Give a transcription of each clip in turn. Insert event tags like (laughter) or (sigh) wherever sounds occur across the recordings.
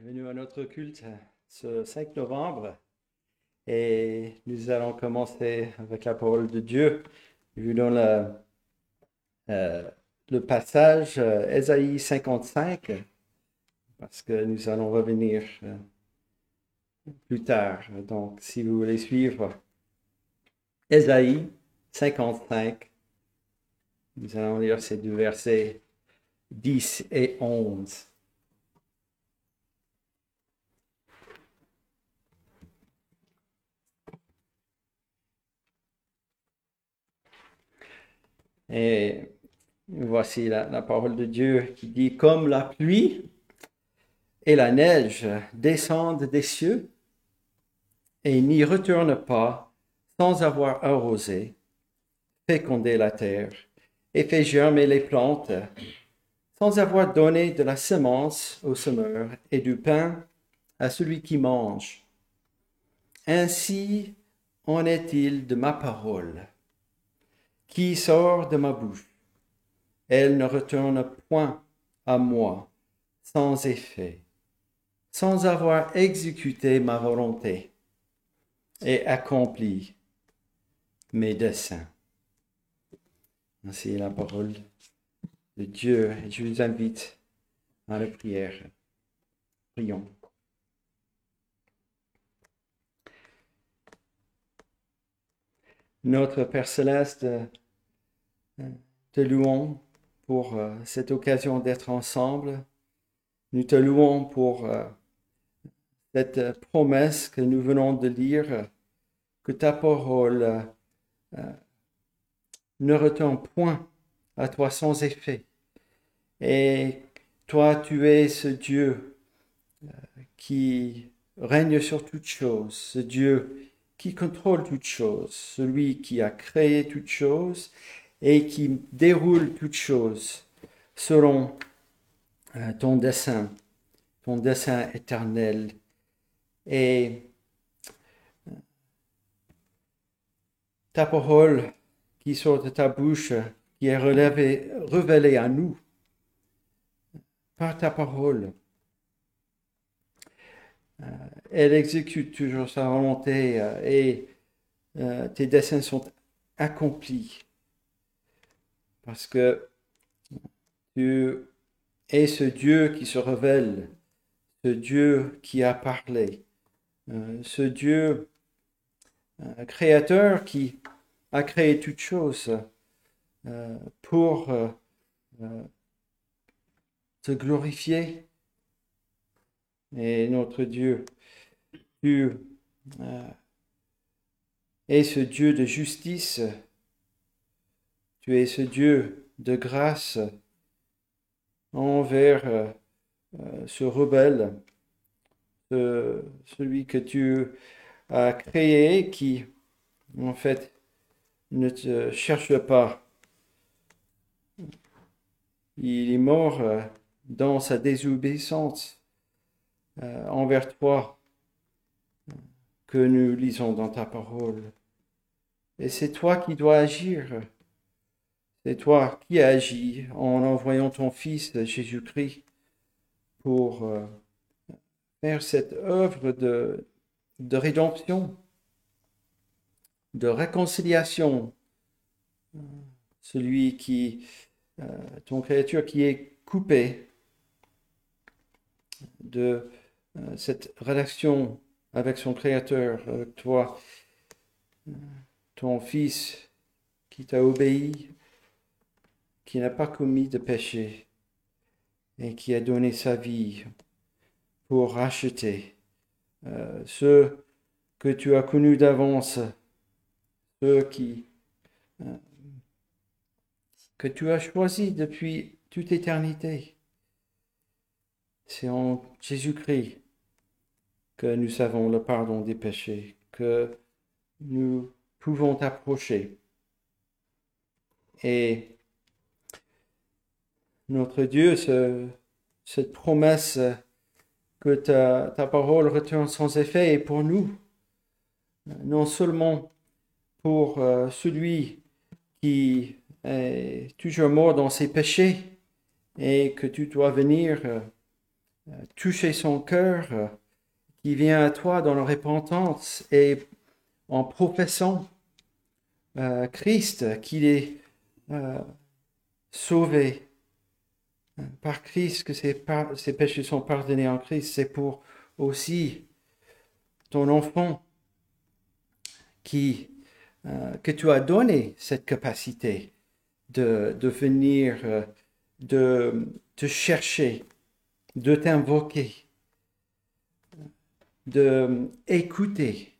Bienvenue à notre culte ce 5 novembre. Et nous allons commencer avec la parole de Dieu. Je dans le, le passage euh, Ésaïe 55, parce que nous allons revenir euh, plus tard. Donc, si vous voulez suivre Ésaïe 55, nous allons lire ces deux versets 10 et 11. Et voici la, parole de Dieu qui dit, comme la pluie et la neige descendent des cieux et n'y retournent pas sans avoir arrosé, fécondé la terre et fait germer les plantes, sans avoir donné de la semence au semeur et du pain à celui qui mange. Ainsi en est-il de ma parole qui sort de ma bouche. Elle ne retourne point à moi sans effet, sans avoir exécuté ma volonté et accompli mes desseins. Ainsi la parole de Dieu et je vous invite à la prière. Prions. Notre Père céleste, te louons pour euh, cette occasion d'être ensemble. Nous te louons pour euh, cette promesse que nous venons de lire, que ta parole euh, ne retourne point à toi sans effet. Et toi, tu es ce Dieu qui règne sur toutes choses, ce Dieu qui contrôle toutes choses, celui qui a créé toutes choses et qui déroule toutes choses selon euh, ton dessein, ton dessein éternel. Et ta parole qui sort de ta bouche, qui est révélée à nous par ta parole, elle exécute toujours sa volonté et tes desseins sont accomplis parce que tu es ce Dieu qui se révèle, ce Dieu qui a parlé, euh, ce Dieu euh, créateur qui a créé toutes choses euh, pour te glorifier. Et notre Dieu, tu es ce Dieu de justice tu es ce Dieu de grâce envers euh, euh, ce rebelle, celui que tu as créé qui, en fait, ne te cherche pas. Il est mort euh, dans sa désobéissance envers toi que nous lisons dans ta parole. Et c'est toi qui dois agir c'est toi qui agis en envoyant ton Fils Jésus-Christ pour euh, faire cette œuvre de, de rédemption, de réconciliation. Celui qui, euh, ton créature qui est coupé de euh, cette relation avec son Créateur, toi, ton Fils qui t'a obéi, qui n'a pas commis de péché et qui a donné sa vie pour racheter euh, ceux que tu as connus d'avance, ceux qui, euh, que tu as choisis depuis toute éternité. C'est en Jésus-Christ que nous avons le pardon des péchés, que nous pouvons t'approcher. Et notre Dieu, cette promesse que ta, parole retourne sans effet est pour nous, non seulement pour euh, celui qui est toujours mort dans ses péchés et que tu dois venir euh, toucher son cœur, qui vient à toi dans la repentance et en professant Christ, qu'il est sauvé par Christ, que ses, ses péchés sont pardonnés en Christ, c'est pour aussi ton enfant qui, euh, que tu as donné cette capacité de, de venir, euh, de te chercher, de t'invoquer, de écouter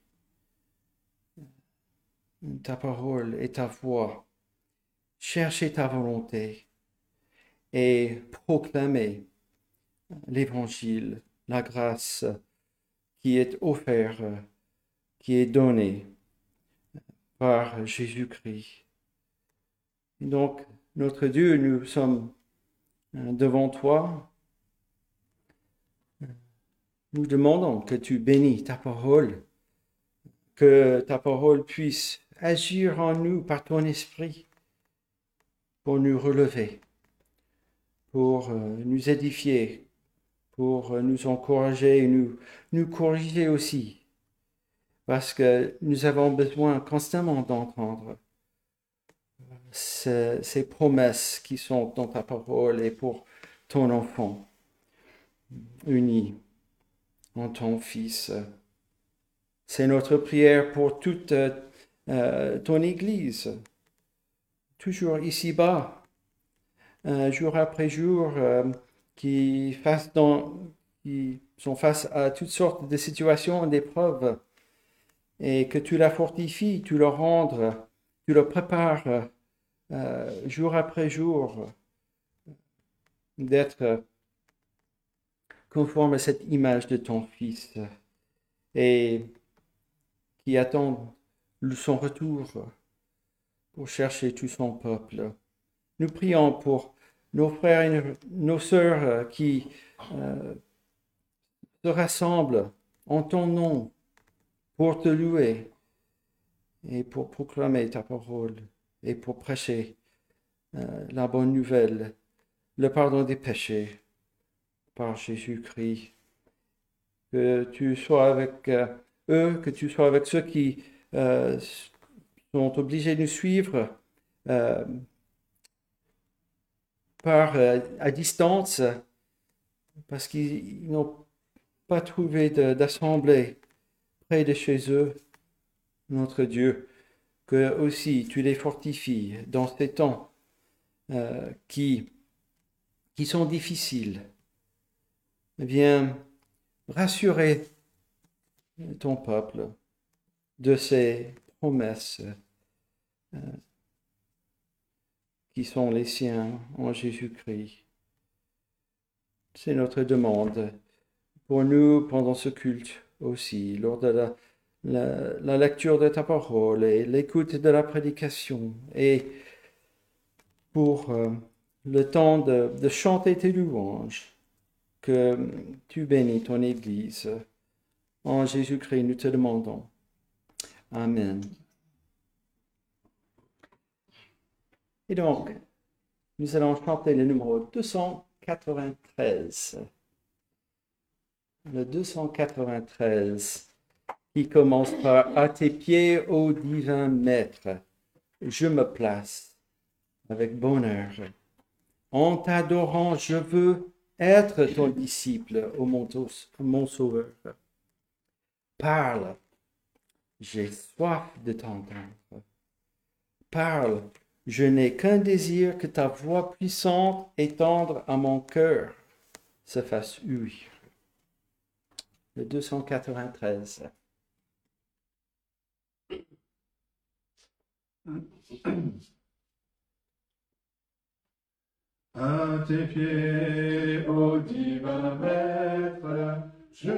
ta parole et ta voix, chercher ta volonté et proclamer l'évangile, la grâce qui est offerte, qui est donnée par Jésus-Christ. Donc, notre Dieu, nous sommes euh, devant toi. Nous demandons que tu bénis ta parole, que ta parole puisse agir en nous par ton esprit pour nous relever, pour euh, nous édifier, pour euh, nous encourager et nous, nous corriger aussi, parce que nous avons besoin constamment d'entendre ces, ces, promesses qui sont dans ta parole et pour ton enfant. Uni ton Fils. C'est notre prière pour toute euh, ton Église, toujours ici-bas, jour après jour. Euh, qui, qui sont face à toutes sortes de situations, d'épreuves, et que tu la fortifies, tu le rendes, tu le prépares euh, jour après jour d'être conforme cette image de ton Fils et qui attend son retour pour chercher tout son peuple. Nous prions pour nos frères et nos sœurs qui euh, se rassemblent en ton nom pour te louer et pour proclamer ta parole et pour prêcher euh, la bonne nouvelle, le pardon des péchés par Jésus-Christ. Que tu sois avec eux, que tu sois avec ceux qui sont obligés de nous suivre par, euh, à distance parce qu'ils n'ont pas trouvé d'assemblée près de chez eux, notre Dieu, que aussi tu les fortifies dans ces temps euh, qui sont difficiles. Viens rassurer ton peuple de ces promesses. Euh, qui sont les siens en Jésus-Christ. C'est notre demande pour nous pendant ce culte aussi, lors de la, lecture de ta parole et l'écoute de la prédication et pour euh, le temps de chanter tes louanges, tu bénis ton Église. En Jésus-Christ, nous te demandons. Amen. Et donc, nous allons chanter le numéro 293. Le 293 qui commence par À tes pieds, ô divin maître, je me place avec bonheur. En t'adorant, je veux être ton disciple, ô mon, sauveur. Parle, j'ai soif de t'entendre. Parle, je n'ai qu'un désir que ta voix puissante et tendre à mon cœur se fasse ouïr. Le 293. (clears throat) À tes pieds, ô divin maître, je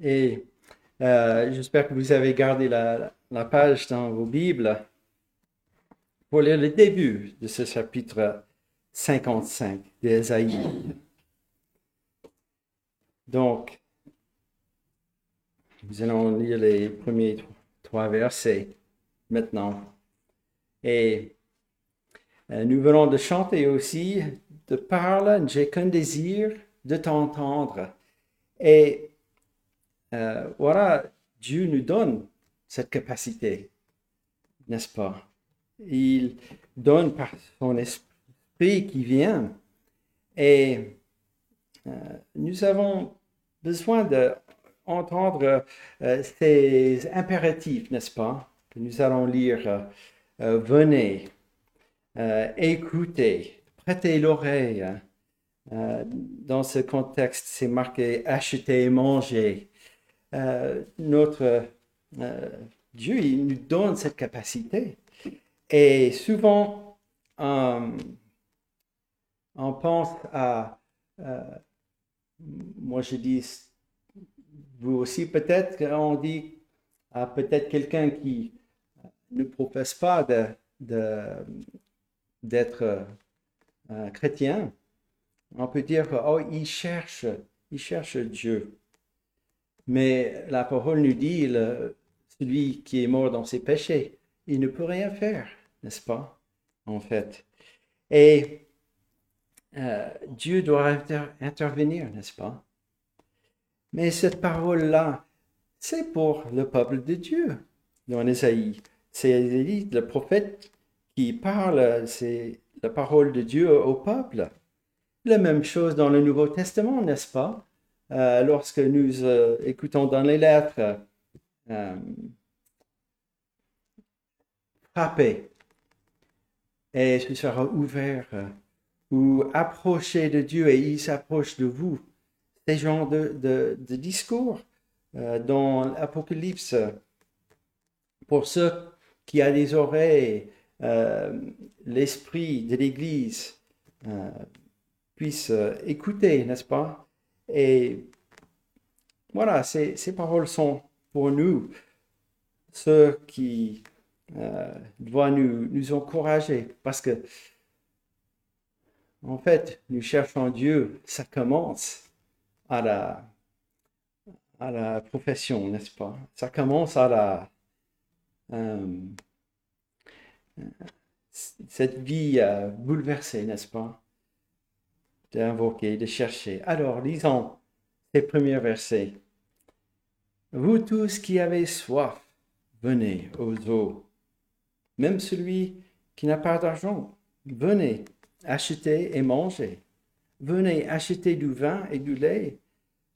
Et euh, j'espère que vous avez gardé la, la page dans vos Bibles pour lire le début de ce chapitre 55 d'Ésaïe. Donc, nous allons lire les premiers trois versets maintenant. Et nous venons de chanter aussi, de parle, j'ai qu'un désir de t'entendre. Et euh, voilà, Dieu nous donne cette capacité, n'est-ce pas? Il donne par son esprit qui vient. Et euh, nous avons besoin d'entendre euh, ces impératifs, n'est-ce pas? Que nous allons lire. Euh, euh, venez, euh, écoutez, prêtez l'oreille. Euh, dans ce contexte, c'est marqué acheter et manger. Euh, notre Dieu, il nous donne cette capacité. Et souvent, on pense à, moi je dis, vous aussi peut-être, on dit à peut-être quelqu'un qui ne professe pas de- d'être euh, chrétien, on peut dire oh, il cherche, il cherche Dieu. Mais la parole nous dit, celui qui est mort dans ses péchés, il ne peut rien faire, n'est-ce pas, en fait? Et euh, Dieu doit inter- intervenir, n'est-ce pas? Mais cette parole-là, c'est pour le peuple de Dieu, dans Ésaïe. C'est le prophète, qui parle, c'est la parole de Dieu au peuple. La même chose dans le Nouveau Testament, n'est-ce pas? Euh, lorsque nous euh, écoutons dans les lettres, euh, frappez et ce sera ouvert, euh, ou approchez de Dieu et il s'approche de vous. Ces genres de, de- de discours dans l'Apocalypse, pour ceux qui ont des oreilles, l'esprit de l'Église euh, puisse euh, écouter, n'est-ce pas? Et voilà, ces, ces paroles sont pour nous, ceux qui euh, doivent nous, nous encourager, parce que, en fait, nous cherchons Dieu, ça commence à la, à la profession, n'est-ce pas? Ça commence à la, euh, cette vie bouleversée, n'est-ce pas? D'invoquer, de chercher. Alors, lisons ces premiers versets. Vous tous qui avez soif, venez aux eaux. Même celui qui n'a pas d'argent, venez, achetez et mangez. Venez acheter du vin et du lait,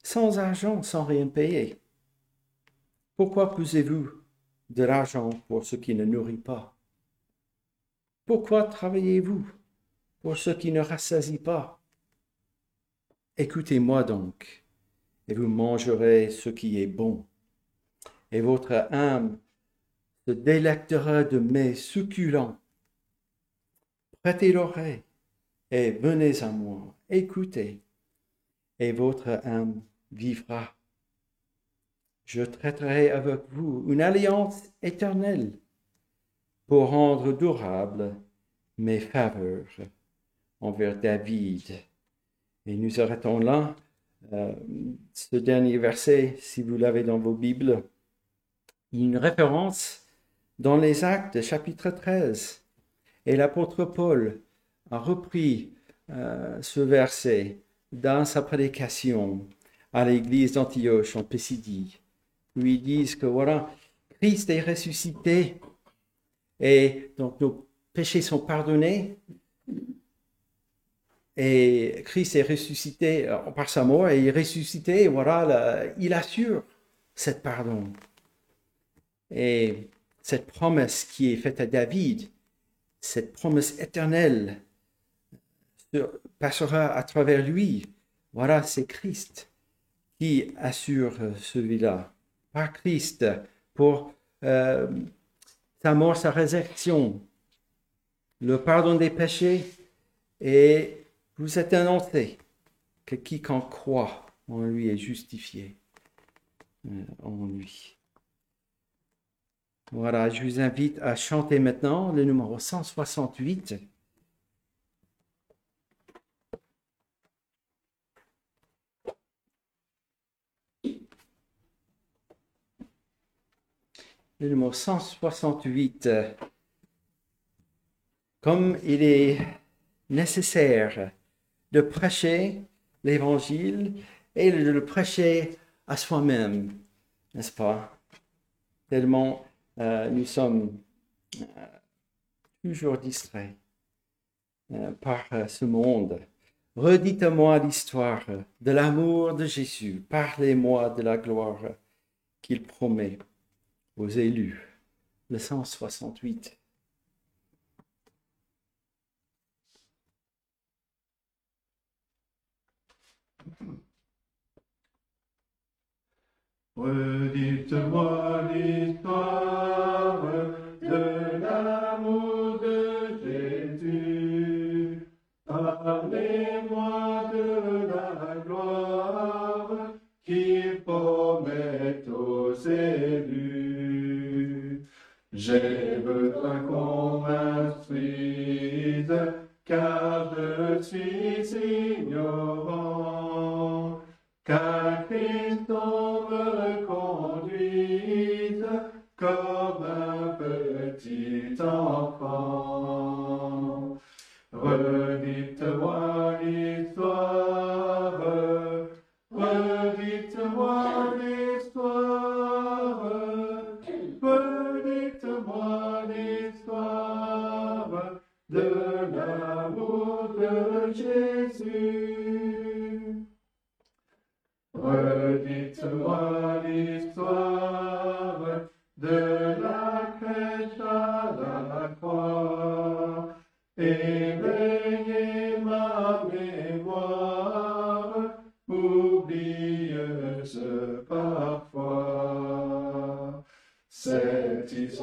sans argent, sans rien payer. Pourquoi posez-vous de l'argent pour ce qui ne nourrit pas? Pourquoi travaillez-vous pour ce qui ne rassasie pas? Écoutez-moi donc, et vous mangerez ce qui est bon, et votre âme se délectera de mets succulents. Prêtez l'oreille et venez à moi, écoutez, et votre âme vivra. Je traiterai avec vous une alliance éternelle pour rendre durable mes faveurs envers David. Et nous arrêtons là. Euh, ce dernier verset, si vous l'avez dans vos Bibles, une référence dans les Actes, chapitre 13. Et l'apôtre Paul a repris euh, ce verset dans sa prédication à l'église d'Antioche en Pisidie, ils disent que voilà, Christ est ressuscité et donc nos péchés sont pardonnés. Et Christ est ressuscité euh, par sa mort et il est ressuscité, voilà, il assure cette pardon. Et cette promesse qui est faite à David, cette promesse éternelle, passera à travers lui. Voilà, c'est Christ qui assure celui-là. Par Christ, pour euh, sa mort, sa résurrection, le pardon des péchés, et vous êtes annoncé que quiconque croit en lui est justifié euh, en lui. Voilà, je vous invite à chanter maintenant le numéro 168. Le numéro 168. Comme il est nécessaire de prêcher l'évangile et de le prêcher à soi-même, n'est-ce pas? Tellement euh, nous sommes euh, toujours distraits euh, par ce monde. Redites-moi l'histoire de l'amour de Jésus. Parlez-moi de la gloire qu'il promet aux élus. Le 168. Redites-moi l'histoire de l'amour de Jésus. Parlez-moi de la gloire qu'il promet aux élus. J'ai besoin qu'on m'instruise, car je suis ignorant.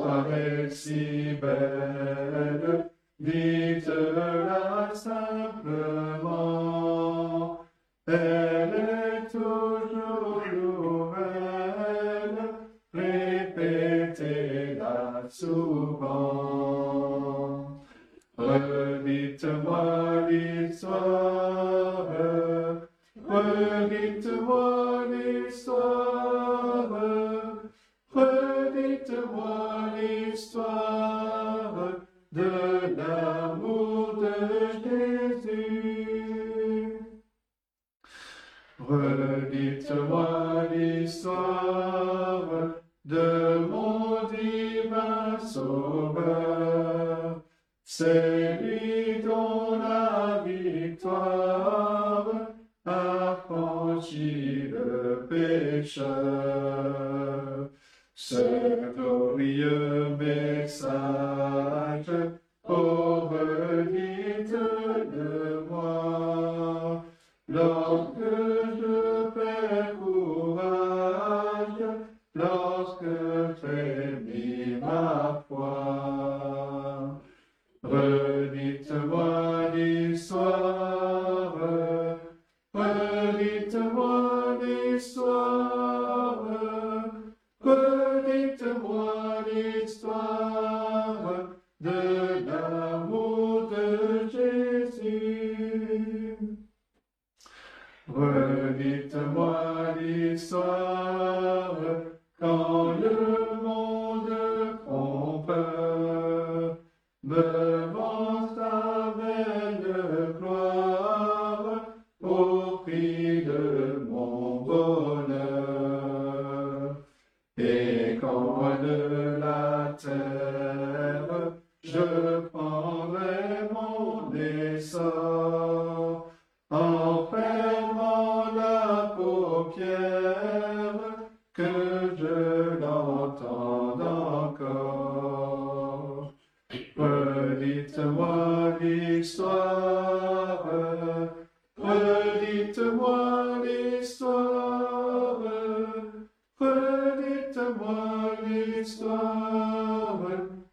Deus, Alex, Ibere,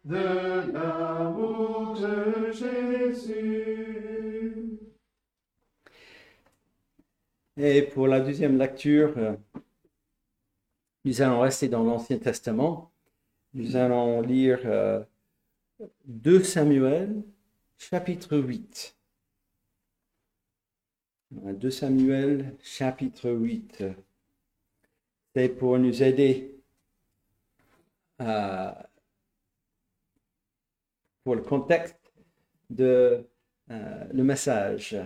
de l'amour de Jésus. Et pour la deuxième lecture, euh, nous allons rester dans l'Ancien Testament. Nous allons lire euh, 2 Samuel, chapitre 8. 2 Samuel, chapitre 8. C'est pour nous aider à- pour le contexte de euh, le message.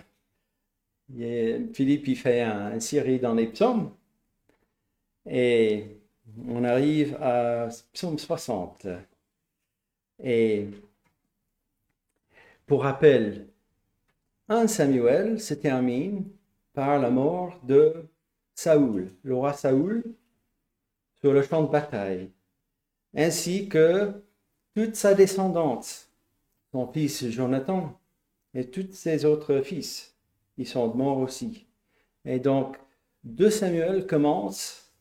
Et Philippe, il fait un- série dans les psaumes. Et on arrive à psaume 60. Et pour rappel, 1 Samuel se termine par la mort de Saoul, le roi Saoul, sur le champ de bataille, ainsi que toute sa descendance, son fils Jonathan et tous ses autres fils ils sont morts aussi. Et donc, 2 Samuel commence,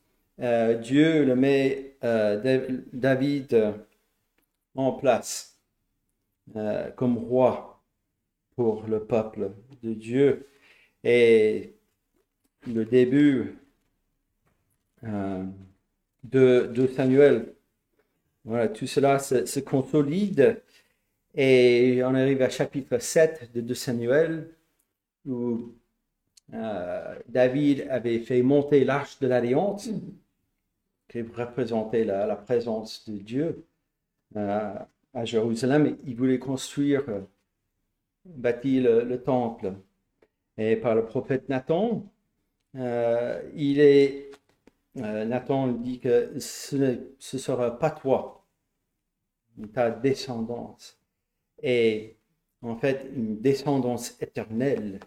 euh, Dieu le met euh, Da- David en place euh, comme roi pour le peuple de Dieu. Et le début de, de Samuel, voilà, tout cela se consolide. Et on arrive à chapitre 7 de 2 Samuel, où euh, David avait fait monter l'arche de l'alliance, qui représentait la, la présence de Dieu euh, à Jérusalem. Il voulait construire, euh, bâtir le, le temple. Et par le prophète Nathan, il est, Nathan dit que ce ne sera pas toi, ta descendance. Et en fait, une descendance éternelle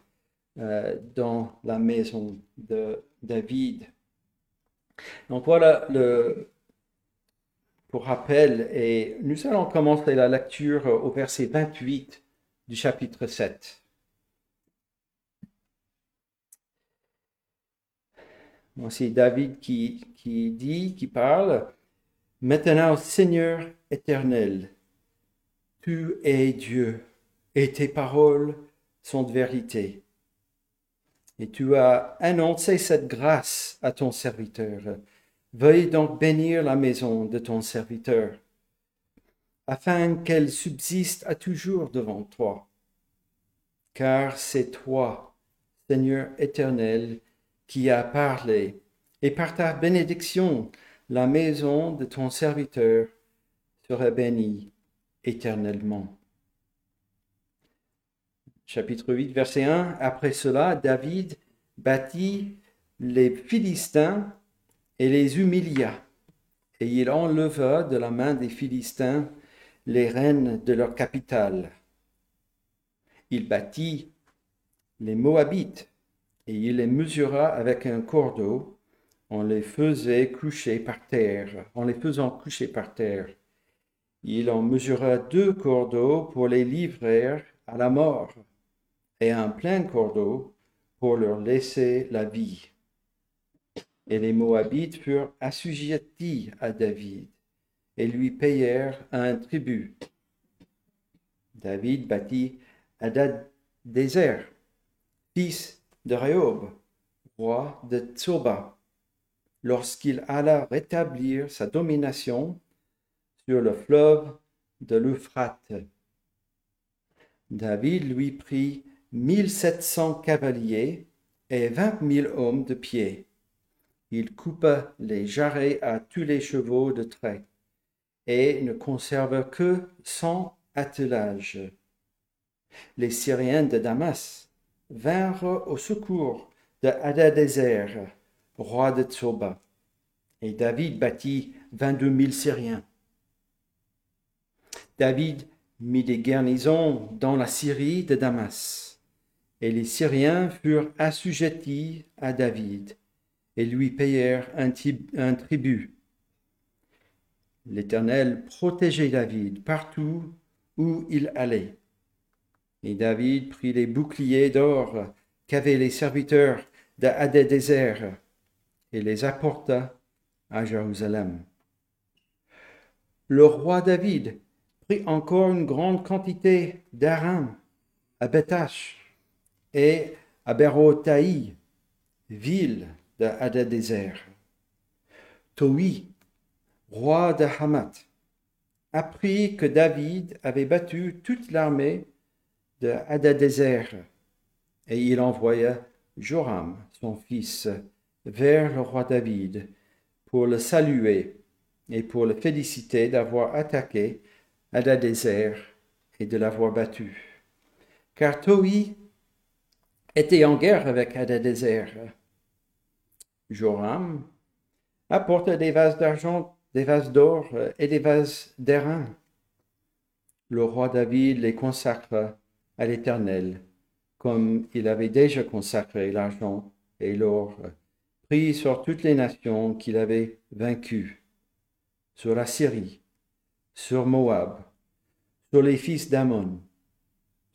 euh, dans la maison de David. Donc voilà pour rappel et nous allons commencer la lecture au verset 28 du chapitre 7. Bon, C'est David qui, qui dit, qui parle, Maintenant, Seigneur éternel, tu es Dieu et tes paroles sont de vérité. Et tu as annoncé cette grâce à ton serviteur. Veuille donc bénir la maison de ton serviteur, afin qu'elle subsiste à toujours devant toi. Car c'est toi, Seigneur éternel, qui as parlé, et par ta bénédiction, la maison de ton serviteur sera bénie éternellement. Chapitre 8, verset 1. Après cela, David bâtit les Philistins et les humilia. Et il enleva de la main des Philistins les reines de leur capitale. Il bâtit les Moabites et il les mesura avec un cordeau on les faisait coucher par terre, en les faisant coucher par terre. Il en mesura deux cordeaux pour les livrer à la mort, et un plein cordeau pour leur laisser la vie. Et les Moabites furent assujettis à David et lui payèrent un tribut. David bâtit Adad-Dézer, fils de Rehob, roi de Tsoba, lorsqu'il alla rétablir sa domination sur le fleuve de l'Euphrate. David lui prit mille sept cents cavaliers et vingt mille hommes de pied. Il coupa les jarrets à tous les chevaux de trait et ne conserva que cent attelages. Les Syriens de Damas vinrent au secours de Hadadézer, roi de Tsoba, et David bâtit vingt-deux mille Syriens. David mit des garnisons dans la Syrie de Damas, et les Syriens furent assujettis à David et lui payèrent un, tribut. L'Éternel protégeait David partout où il allait. Et David prit les boucliers d'or qu'avaient les serviteurs d'Adédézer et les apporta à Jérusalem. Le roi David prit encore une grande quantité d'aram à Betach et à Berotaï, ville de Hadadézer. Toi, roi de Hamath, apprit que David avait battu toute l'armée de Hadadézer et il envoya Joram, son fils, vers le roi David pour le saluer et pour le féliciter d'avoir attaqué Hadadézer et de l'avoir battu. Car Toi était en guerre avec Hadadézer. Joram apporte des vases d'argent, des vases d'or et des vases d'airain. Le roi David les consacra à l'Éternel, comme il avait déjà consacré l'argent et l'or pris sur toutes les nations qu'il avait vaincues, sur la Syrie, sur Moab, sur les fils d'Ammon,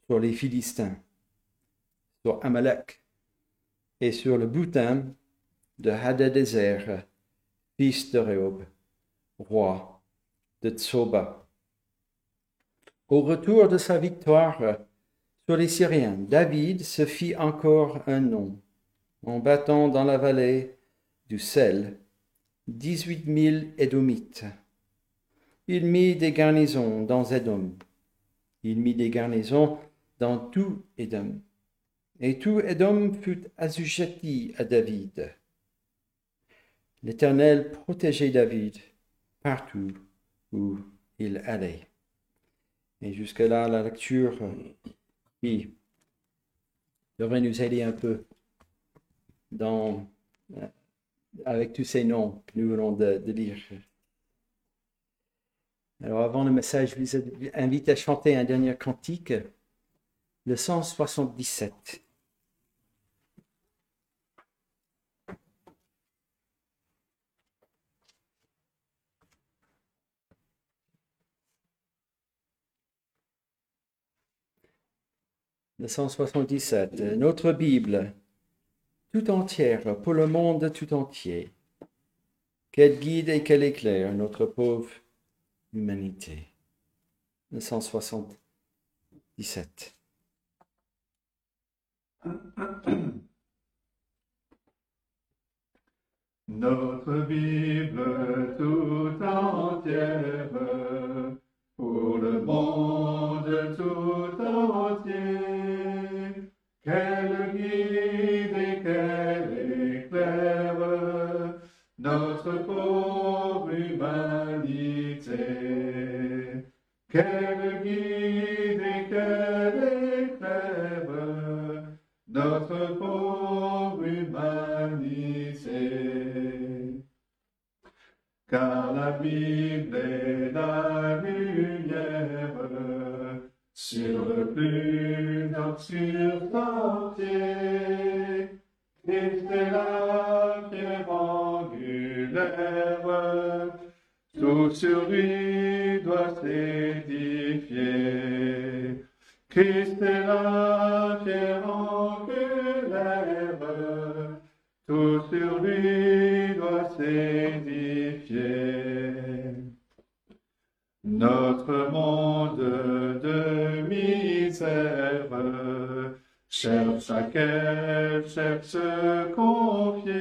sur les Philistins, sur Amalek et sur le boutin de Hadadézer, fils de Rehob, roi de Tsoba. Au retour de sa victoire sur les Syriens, David se fit encore un nom en battant dans la vallée du sel dix-huit mille Édomites. Il mit des garnisons dans Édom. Il mit des garnisons dans tout Édom. Et tout Édom fut assujetti à David. L'Éternel protégeait David partout où il allait. Et jusque-là, la lecture qui devrait nous aider un peu dans, euh, avec tous ces noms que nous venons de lire. Alors avant le message, je vous invite à chanter un dernier cantique, le 177. Le 177. Notre Bible, tout entière pour le monde tout entier. Quel guide et quel éclair notre pauvre humanité. 177. Notre Bible tout entière pour le monde tout entier. Qu'elle guide et qu'elle éclaire notre pauvre humanité. Car la Bible est la lumière sur le plus obscur sentier. Et c'est la pierre angulaire, tout sur lui doit s'édifier. Christ est la pierre angulaire, tout sur lui doit s'édifier. Notre monde de misère cherche à quel chef se confier,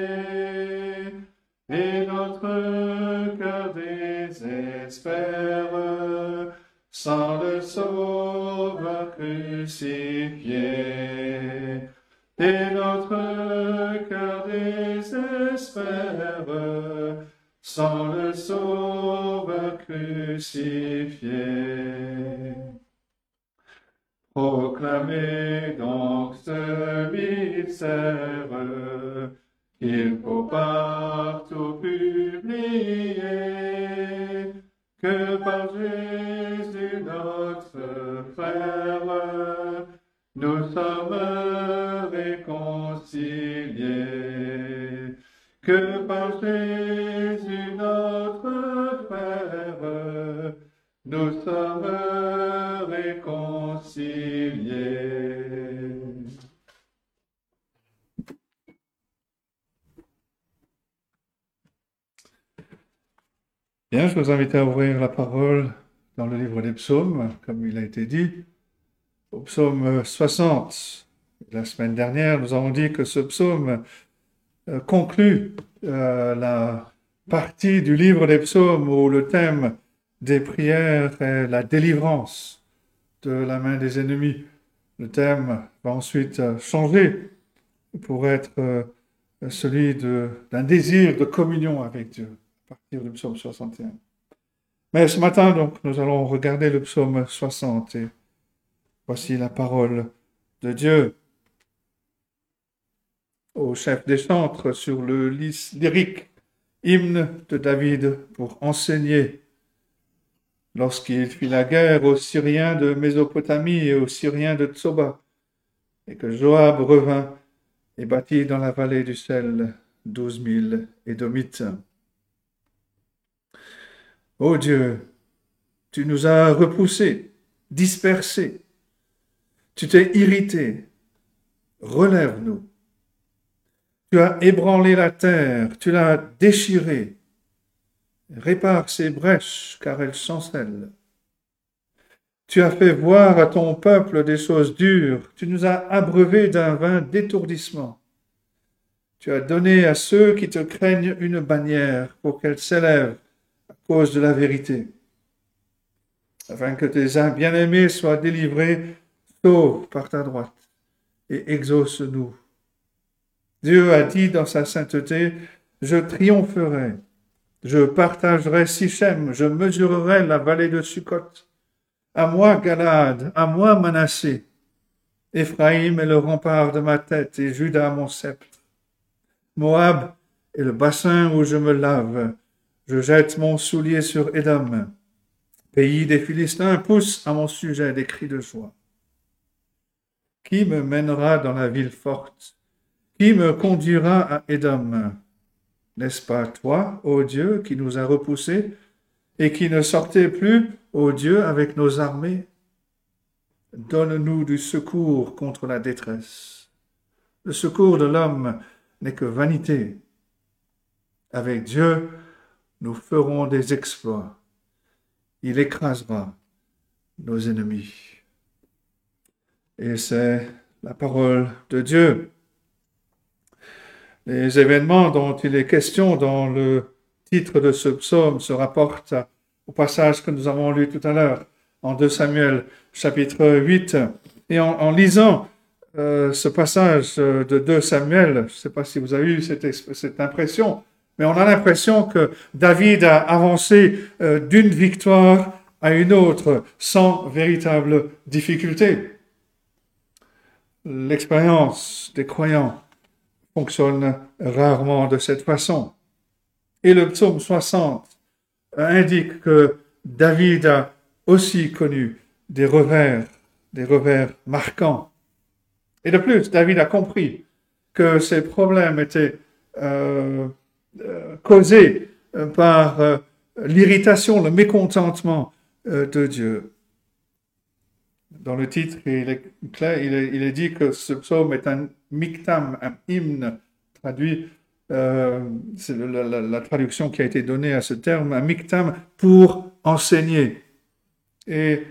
et notre cœur désespère sans le sauveur crucifié. Et notre cœur désespère sans le sauveur crucifié. Proclamez donc ce mystère qu'il faut partout publier, que par Jésus notre frère, nous sommes réconciliés, que par Jésus notre frère, nous sommes réconciliés. Bien, je vous invite à ouvrir la parole dans le livre des psaumes, comme il a été dit, au psaume 60. La semaine dernière, nous avons dit que ce psaume euh, conclut euh, la partie du livre des psaumes où le thème des prières est la délivrance de la main des ennemis. Le thème va ensuite changer pour être euh, celui d'un désir de communion avec Dieu, partir du psaume 61. Mais ce matin, donc, nous allons regarder le psaume 60 et voici la parole de Dieu au chef des chantres sur le lyrique hymne de David pour enseigner lorsqu'il fit la guerre aux Syriens de Mésopotamie et aux Syriens de Tsoba, et que Joab revint et bâtit dans la vallée du sel douze mille édomites. Ô Dieu, tu nous as repoussés, dispersés, tu t'es irrité, relève-nous. Tu as ébranlé la terre, tu l'as déchirée, répare ses brèches, car elles chancellent. Tu as fait voir à ton peuple des choses dures, tu nous as abreuvés d'un vin d'étourdissement. Tu as donné à ceux qui te craignent une bannière pour qu'elle s'élève de la vérité, afin que tes bien-aimés soient délivrés, sauve par ta droite, et exauce-nous. Dieu a dit dans sa sainteté, je triompherai. Je partagerai Sichem, je mesurerai la vallée de Sukkot. À moi, Galade, à moi, Manassé. Éphraïm est le rempart de ma tête et Juda mon sceptre. Moab est le bassin où je me lave. Je jette mon soulier sur Édom. Pays des Philistins pousse à mon sujet des cris de joie. Qui me mènera dans la ville forte? Qui me conduira à Édom? N'est-ce pas toi, ô Dieu, qui nous a repoussés et qui ne sortais plus, ô Dieu, avec nos armées? Donne-nous du secours contre la détresse. Le secours de l'homme n'est que vanité. Avec Dieu, nous ferons des exploits. Il écrasera nos ennemis. Et c'est la parole de Dieu. Les événements dont il est question dans le titre de ce psaume se rapportent au passage que nous avons lu tout à l'heure en 2 Samuel chapitre 8. Et en, lisant euh, ce passage euh, de 2 Samuel, je ne sais pas si vous avez eu cette impression, mais on a l'impression que David a avancé euh, d'une victoire à une autre sans véritable difficulté. L'expérience des croyants fonctionne rarement de cette façon. Et le psaume 60 indique que David a aussi connu des revers, des revers marquants. Et de plus, David a compris que ces problèmes étaient euh, euh, causés par euh, l'irritation, le mécontentement de Dieu. Dans le titre, il est clair, il est, il est, dit que ce psaume est un miktam, un hymne, traduit, c'est la, traduction qui a été donnée à ce terme, un miktam pour enseigner. Et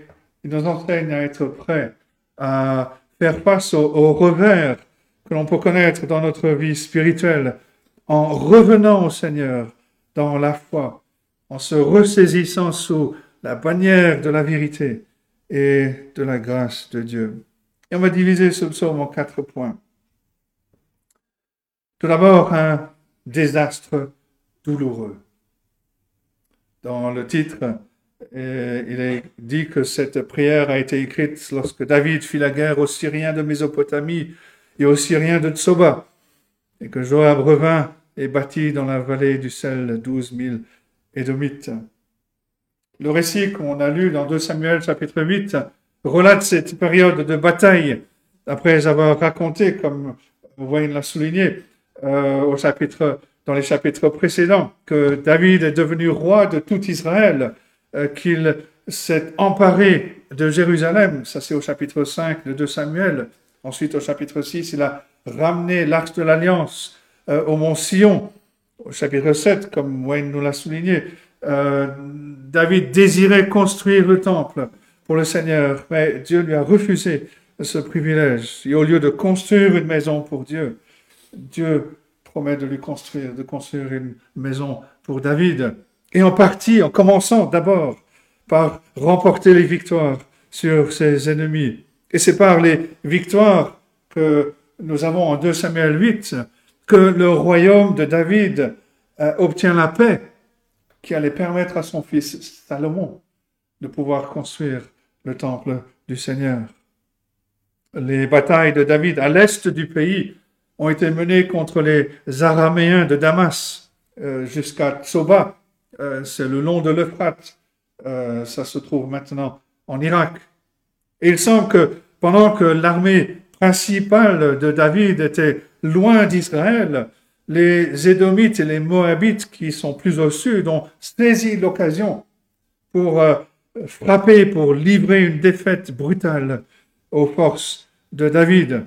il nous enseigne à être prêts à faire face aux, revers que l'on peut connaître dans notre vie spirituelle en revenant au Seigneur dans la foi, en se ressaisissant sous la bannière de la vérité et de la grâce de Dieu. Et on va diviser ce psaume en quatre points. Tout d'abord, un désastre douloureux. Dans le titre, et il est dit que cette prière a été écrite lorsque David fit la guerre aux Syriens de Mésopotamie et aux Syriens de Tsoba, et que Joab revint et bâtit dans la vallée du sel douze mille Édomites. Le récit qu'on a lu dans 2 Samuel chapitre 8 relate cette période de bataille, après avoir raconté, comme Wayne l'a souligné, euh, au chapitre, dans les chapitres précédents, que David est devenu roi de tout Israël, euh, qu'il s'est emparé de Jérusalem. Ça, c'est au chapitre 5 de 2 Samuel. Ensuite, au chapitre 6, il a ramené l'arche de l'Alliance euh, au mont Sion. Au chapitre 7, comme Wayne nous l'a souligné, euh, David désirait construire le temple pour le Seigneur, mais Dieu lui a refusé ce privilège. Et au lieu de construire une maison pour Dieu, Dieu promet de lui construire, de construire une maison pour David. Et en partie, en commençant d'abord par remporter les victoires sur ses ennemis. Et c'est par les victoires que nous avons en 2 Samuel 8 que le royaume de David euh, obtient la paix qui allait permettre à son fils Salomon de pouvoir construire le temple du Seigneur. Les batailles de David à l'est du pays ont été menées contre les Araméens de Damas euh, jusqu'à Tsoba, euh, c'est le long de l'Euphrate. Ça se trouve maintenant en Irak. Et il semble que pendant que l'armée principale de David était loin d'Israël, les Édomites et les Moabites qui sont plus au sud ont saisi l'occasion pour euh, frapper, pour livrer une défaite brutale aux forces de David.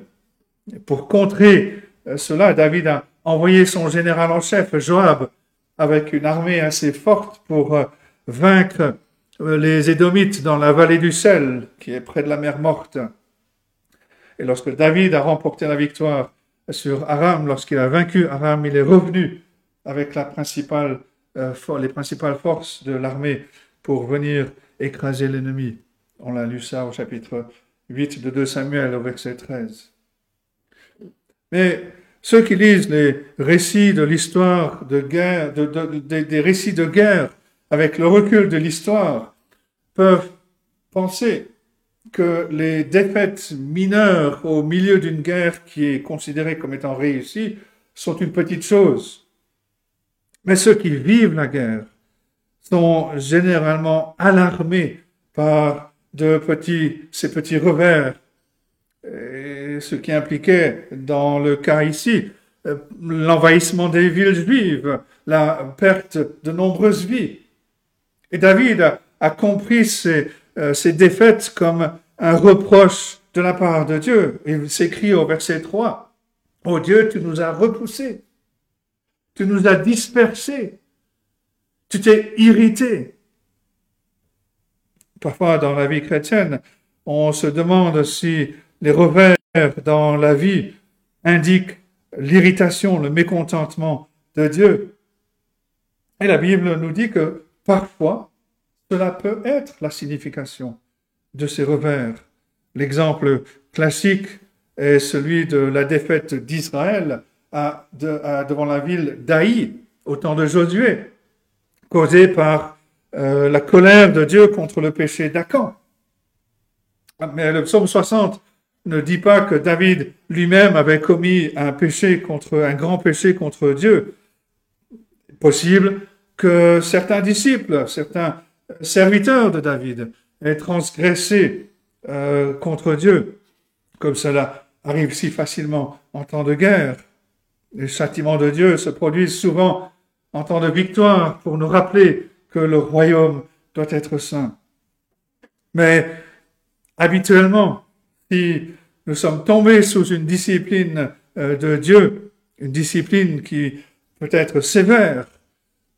Pour contrer cela, David a envoyé son général en chef, Joab, avec une armée assez forte pour euh, vaincre euh, les Édomites dans la vallée du sel, qui est près de la mer morte. Et lorsque David a remporté la victoire sur Aram, lorsqu'il a vaincu Aram, il est revenu avec euh, les principales forces de l'armée pour venir écraser l'ennemi. On l'a lu ça au chapitre 8 de 2 Samuel, au verset 13. Mais ceux qui lisent les récits de l'histoire de guerre, des récits de guerre avec le recul de l'histoire, peuvent penser que les défaites mineures au milieu d'une guerre qui est considérée comme étant réussie sont une petite chose. Mais ceux qui vivent la guerre sont généralement alarmés par de petits, ces petits revers ce qui impliquait, dans le cas ici, l'envahissement des villes juives, la perte de nombreuses vies. Et David a, compris ces, euh, ces, défaites comme un reproche de la part de Dieu. Il s'écrit au verset 3, Oh Dieu, tu nous as repoussés, tu nous as dispersés, tu t'es irrité. Parfois, dans la vie chrétienne, on se demande si les revers dans la vie indiquent l'irritation, le mécontentement de Dieu. Et la Bible nous dit que parfois, cela peut être la signification de ces revers. L'exemple classique est celui de la défaite d'Israël devant la ville d'Aï au temps de Josué, causée par euh, la colère de Dieu contre le péché d'Acan. Mais le psaume 60 ne dit pas que David lui-même avait commis un péché contre, un grand péché contre Dieu. Possible que certains disciples, certains serviteurs de David aient transgressé euh, contre Dieu, comme cela arrive si facilement en temps de guerre. Les châtiments de Dieu se produisent souvent en temps de victoire pour nous rappeler que le royaume doit être saint. Mais habituellement, si nous sommes tombés sous une discipline euh, de Dieu, une discipline qui peut être sévère,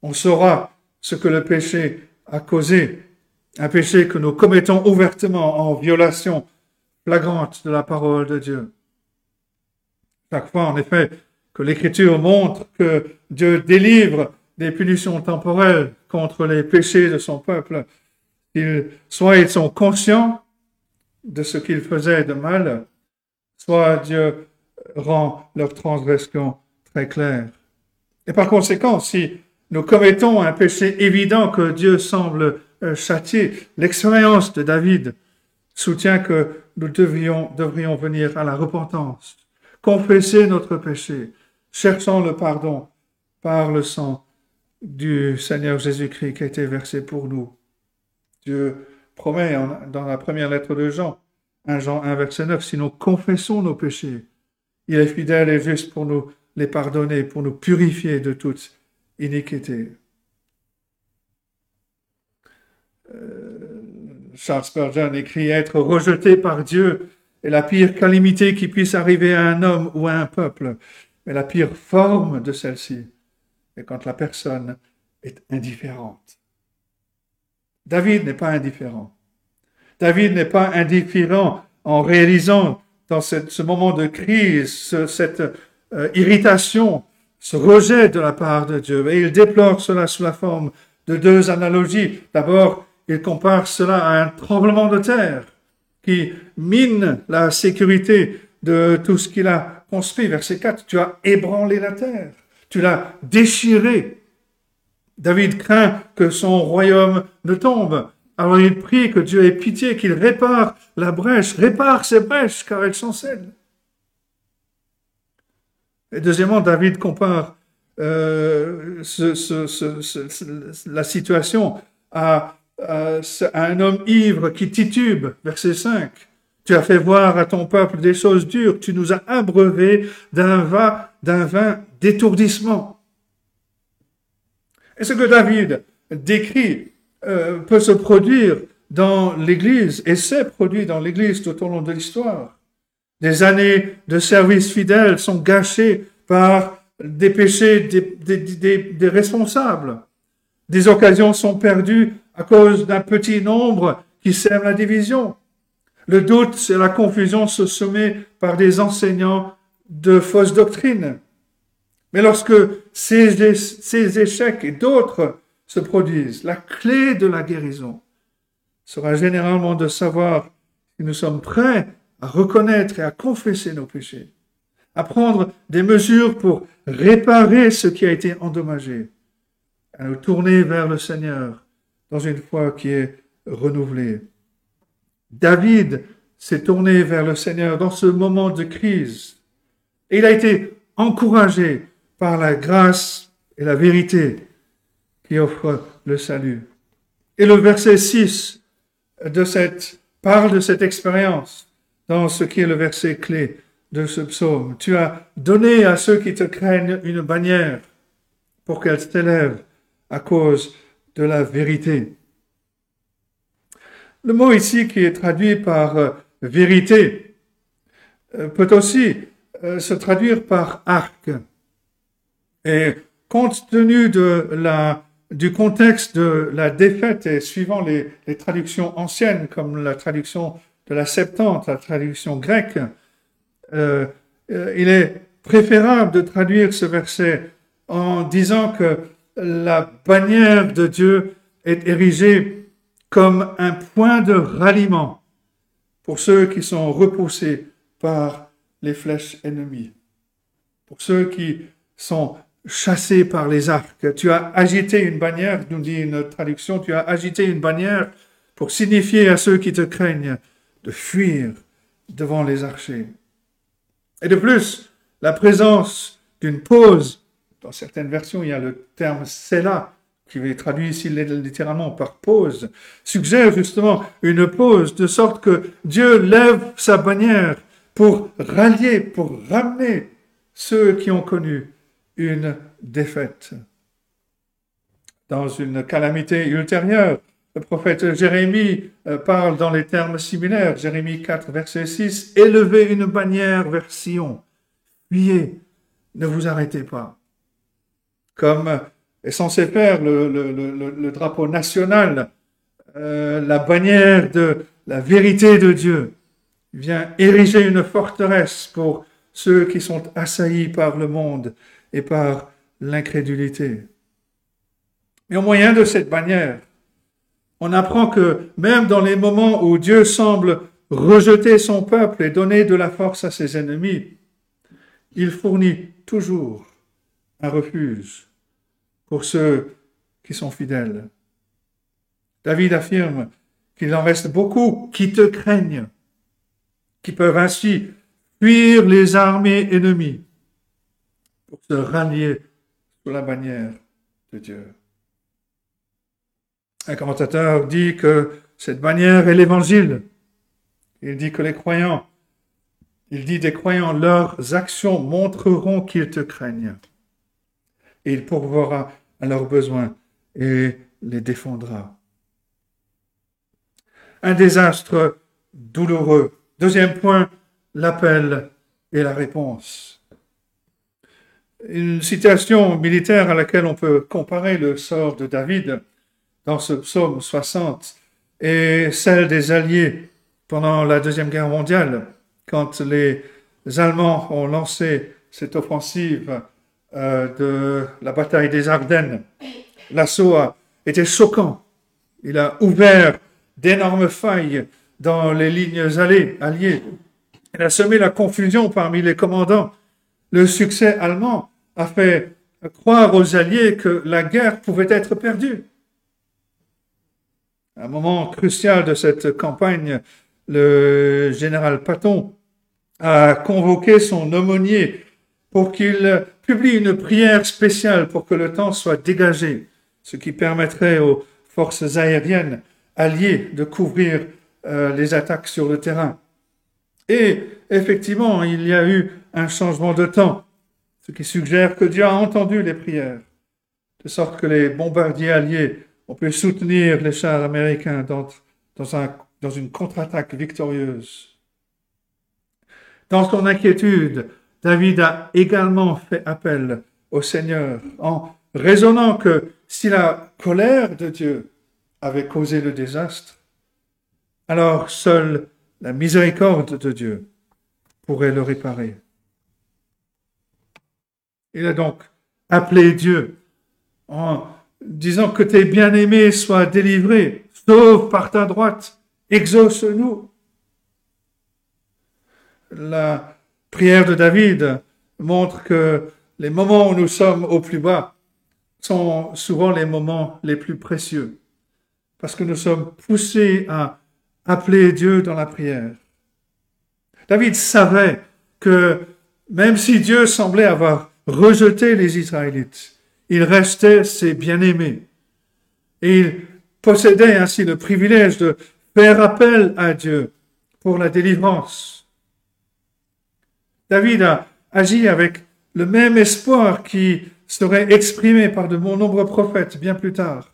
on saura ce que le péché a causé, un péché que nous commettons ouvertement en violation flagrante de la parole de Dieu. Chaque fois, en effet, que l'Écriture montre que Dieu délivre des punitions temporelles contre les péchés de son peuple, soit ils sont conscients de ce qu'ils faisaient de mal, soit Dieu rend leur transgression très claire. Et par conséquent, si nous commettons un péché évident que Dieu semble euh, châtier, l'expérience de David soutient que nous devrions, venir à la repentance, confesser notre péché, cherchant le pardon par le sang du Seigneur Jésus-Christ qui a été versé pour nous. Dieu promet dans la première lettre de Jean, 1 Jean 1 verset 9, si nous confessons nos péchés, il est fidèle et juste pour nous les pardonner, pour nous purifier de toute iniquité. Euh, Charles Spurgeon écrit être rejeté par Dieu est la pire calamité qui puisse arriver à un homme ou à un peuple, mais la pire forme de celle-ci est quand la personne est indifférente. David n'est pas indifférent. David n'est pas indifférent en réalisant dans ce moment de crise cette euh, irritation, ce rejet de la part de Dieu. Et il déplore cela sous la forme de deux analogies. D'abord, il compare cela à un tremblement de terre qui mine la sécurité de tout ce qu'il a construit. Verset 4, tu as ébranlé la terre, tu l'as déchiré. David craint que son royaume ne tombe. Alors il prie que Dieu ait pitié, qu'il répare la brèche, répare ces brèches, car elles sont celles. Deuxièmement, David compare euh, la situation à, un homme ivre qui titube, verset 5. Tu as fait voir à ton peuple des choses dures, tu nous as abreuvés d'un vin, vin d'étourdissement. Et ce que David décrit euh, peut se produire dans l'Église et s'est produit dans l'Église tout au long de l'histoire? Des années de service fidèle sont gâchées par des péchés des, responsables. Des occasions sont perdues à cause d'un petit nombre qui sème la division. Le doute et la confusion se sommet par des enseignants de fausses doctrines. Mais lorsque ces, ces échecs et d'autres se produisent, la clé de la guérison sera généralement de savoir si nous sommes prêts à reconnaître et à confesser nos péchés, à prendre des mesures pour réparer ce qui a été endommagé, à nous tourner vers le Seigneur dans une foi qui est renouvelée. David s'est tourné vers le Seigneur dans ce moment de crise et il a été encouragé par la grâce et la vérité qui offre le salut. Et le verset 6 de cette, parle de cette expérience ce qui est le verset clé de ce psaume. Tu as donné à ceux qui te craignent une bannière pour qu'elle s'élève à cause de la vérité. Le mot ici qui est traduit par euh, vérité euh, peut aussi euh, se traduire par arc. Et compte tenu du contexte de la défaite et suivant les, traductions anciennes comme la traduction de la Septante, la traduction grecque, euh, euh, il est préférable de traduire ce verset en disant que la bannière de Dieu est érigée comme un point de ralliement pour ceux qui sont repoussés par les flèches ennemies, pour ceux qui sont chassé par les arcs. Tu as agité une bannière, nous dit une traduction, tu as agité une bannière pour signifier à ceux qui te craignent de fuir devant les archers. Et de plus, la présence d'une pause, dans certaines versions, il y a le terme là qui est traduit ici littéralement par pause, suggère justement une pause, de sorte que Dieu lève sa bannière pour rallier, pour ramener ceux qui ont connu une défaite. Dans une calamité ultérieure, le prophète Jérémie euh, parle dans les termes similaires. Jérémie 4, verset 6, Élevez une bannière vers Sion, fuyez, ne vous arrêtez pas. Comme est censé faire le, drapeau national, euh, la bannière de la vérité de Dieu, vient ériger une forteresse pour ceux qui sont assaillis par le monde et par l'incrédulité. Mais au moyen de cette bannière, on apprend que même dans les moments où Dieu semble rejeter son peuple et donner de la force à ses ennemis, il fournit toujours un refuge pour ceux qui sont fidèles. David affirme qu'il en reste beaucoup qui te craignent, qui peuvent ainsi fuir les armées ennemies pour se rallier sous la bannière de Dieu. Un commentateur dit que cette bannière est l'évangile. Il dit que les croyants, il dit des croyants, leurs actions montreront qu'ils te craignent. Il pourvoira à leurs besoins et les défendra. Un désastre douloureux. Deuxième point, l'appel et la réponse. Une situation militaire à laquelle on peut comparer le sort de David dans ce psaume 60 et celle des Alliés pendant la Deuxième Guerre mondiale, quand les Allemands ont lancé cette offensive euh, de la bataille des Ardennes. L'assaut été choquant. Il a ouvert d'énormes failles dans les lignes alliées. Il a semé la confusion parmi les commandants. Le succès allemand a fait croire aux Alliés que la guerre pouvait être perdue. Un moment crucial de cette campagne, le général Patton a convoqué son aumônier pour qu'il publie une prière spéciale pour que le temps soit dégagé, ce qui permettrait aux forces aériennes alliées de couvrir euh, les attaques sur le terrain. Et effectivement, il y a eu un changement de temps, ce qui suggère que Dieu a entendu les prières, de sorte que les bombardiers alliés on peut soutenir les chars américains dans, une contre-attaque victorieuse. Dans son inquiétude, David a également fait appel au Seigneur en raisonnant que si la colère de Dieu avait causé le désastre, alors seule la miséricorde de Dieu pourrait le réparer. Il a donc appelé Dieu en disant que tes bien-aimés soient délivrés, sauve par ta droite, exauce-nous. La prière de David montre que les moments où nous sommes au plus bas sont souvent les moments les plus précieux, parce que nous sommes poussés à appeler Dieu dans la prière. David savait que même si Dieu semblait avoir rejeté les Israélites, il restait ses bien-aimés. Et il possédait ainsi le privilège de faire appel à Dieu pour la délivrance. David a agi avec le même espoir qui serait exprimé par de nombreux prophètes bien plus tard.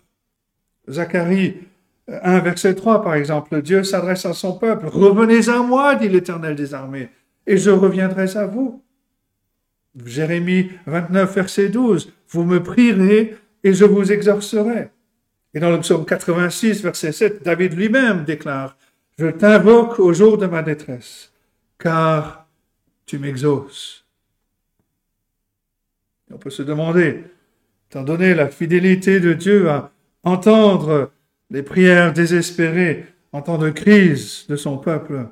Zacharie 1, verset 3, par exemple, Dieu s'adresse à son peuple, Revenez à moi, dit l'Éternel des armées, et je reviendrai à vous. Jérémie 29, verset 12, Vous me prierez et je vous exorcerai. Et dans le psaume 86, verset 7, David lui-même déclare, Je t'invoque au jour de ma détresse, car tu m'exauces. On peut se demander, étant donné la fidélité de Dieu à entendre les prières désespérées en temps de crise de son peuple,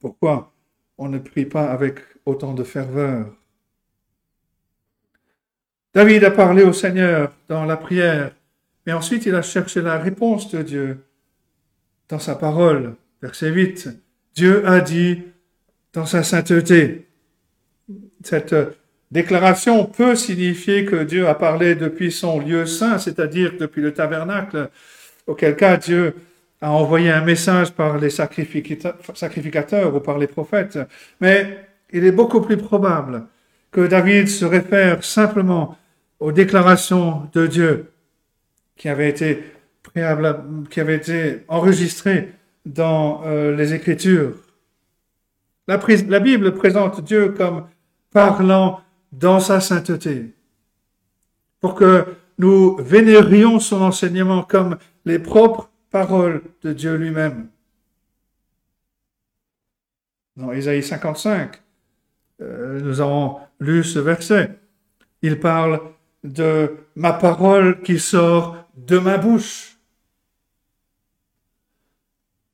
pourquoi on ne prie pas avec autant de ferveur? David a parlé au Seigneur dans la prière, mais ensuite il a cherché la réponse de Dieu dans sa parole. Verset 8. Dieu a dit dans sa sainteté, cette déclaration peut signifier que Dieu a parlé depuis son lieu saint, c'est-à-dire depuis le tabernacle, auquel cas Dieu a envoyé un message par les sacrificateurs ou par les prophètes. Mais il est beaucoup plus probable que David se réfère simplement aux déclarations de Dieu qui avaient été, qui avaient été enregistrées dans euh, les Écritures. La, Bible présente Dieu comme parlant dans sa sainteté, pour que nous vénérions son enseignement comme les propres paroles de Dieu lui-même. Dans Isaïe 55, euh, nous avons lu ce verset. Il parle de ma parole qui sort de ma bouche.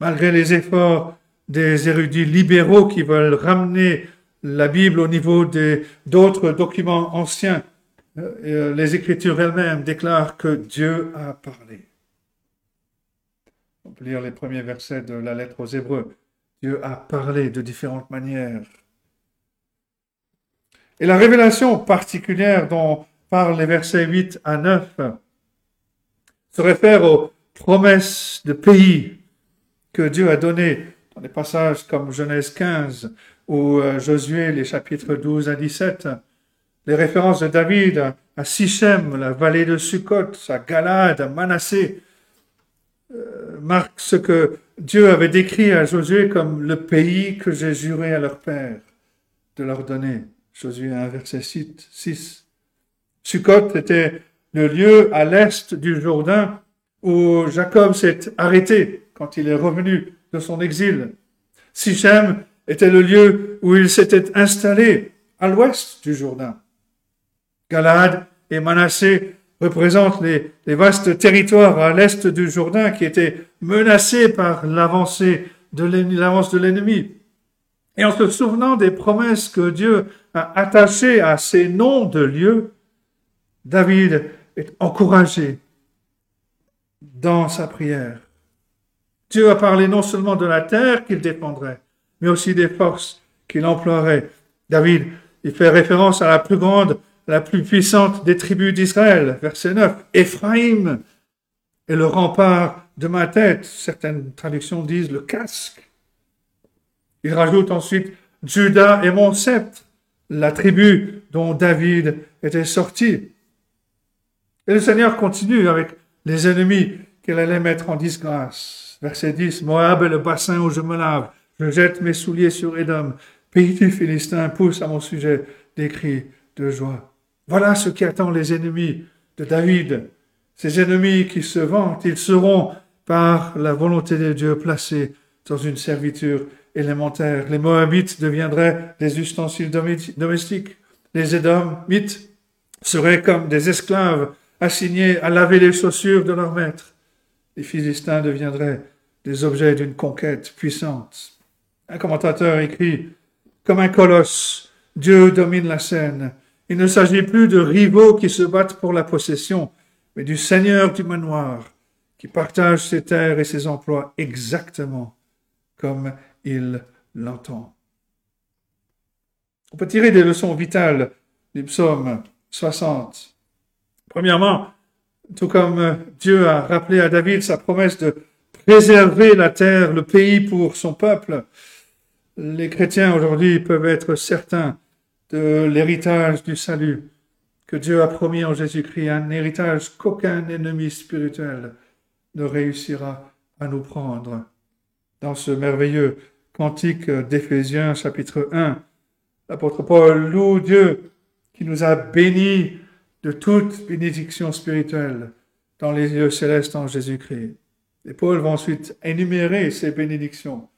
Malgré les efforts des érudits libéraux qui veulent ramener la Bible au niveau d'autres documents anciens, euh, euh, les Écritures elles-mêmes déclarent que Dieu a parlé. On peut lire les premiers versets de la lettre aux Hébreux. Dieu a parlé de différentes manières. Et la révélation particulière dont parlent les versets 8 à 9 se réfère aux promesses de pays que Dieu a données dans des passages comme Genèse 15 ou euh, Josué, les chapitres 12 à 17. Les références de David à Sichem, la vallée de Sukkot, à Galade, à Manassé, euh, marquent ce que Dieu avait décrit à Josué comme le pays que j'ai juré à leur père de leur donner. Josué 1, verset 6. Sukkot était le lieu à l'est du Jourdain où Jacob s'est arrêté quand il est revenu de son exil. Sichem était le lieu où il s'était installé à l'ouest du Jourdain. Galade et Manassé représentent les, les vastes territoires à l'est du Jourdain qui étaient menacés par l'avance de l'ennemi. Et en se souvenant des promesses que Dieu a attachées à ces noms de lieux, David est encouragé dans sa prière. Dieu a parlé non seulement de la terre qu'il défendrait, mais aussi des forces qu'il emploierait. David, il fait référence à la plus grande, la plus puissante des tribus d'Israël. Verset 9. Éphraïm est le rempart de ma tête. Certaines traductions disent le casque. Il rajoute ensuite Judas est mon sceptre, la tribu dont David était sorti. Et le Seigneur continue avec les ennemis qu'il allait mettre en disgrâce. Verset 10, Moab est le bassin où je me lave. Je jette mes souliers sur Édom. Pays du Philistin pousse à mon sujet des cris de joie. Voilà ce qui attend les ennemis de David. Ces ennemis qui se vantent, ils seront, par la volonté de Dieu, placés dans une servitude élémentaire. Les Moabites deviendraient des ustensiles domestiques. Les Édomites seraient comme des esclaves assignés à laver les chaussures de leur maître. Les Philistins deviendraient des objets d'une conquête puissante. Un commentateur écrit, comme un colosse, Dieu domine la scène. Il ne s'agit plus de rivaux qui se battent pour la possession, mais du Seigneur du manoir, qui partage ses terres et ses emplois exactement comme il l'entend. On peut tirer des leçons vitales du psaume 60. Premièrement, tout comme Dieu a rappelé à David sa promesse de préserver la terre, le pays pour son peuple, les chrétiens aujourd'hui peuvent être certains de l'héritage du salut que Dieu a promis en Jésus-Christ, un héritage qu'aucun ennemi spirituel ne réussira à nous prendre. Dans ce merveilleux cantique d'Éphésiens chapitre 1. L'apôtre Paul loue Dieu qui nous a bénis de toute bénédiction spirituelle dans les lieux célestes en Jésus-Christ. Et Paul va ensuite énumérer ces bénédictions.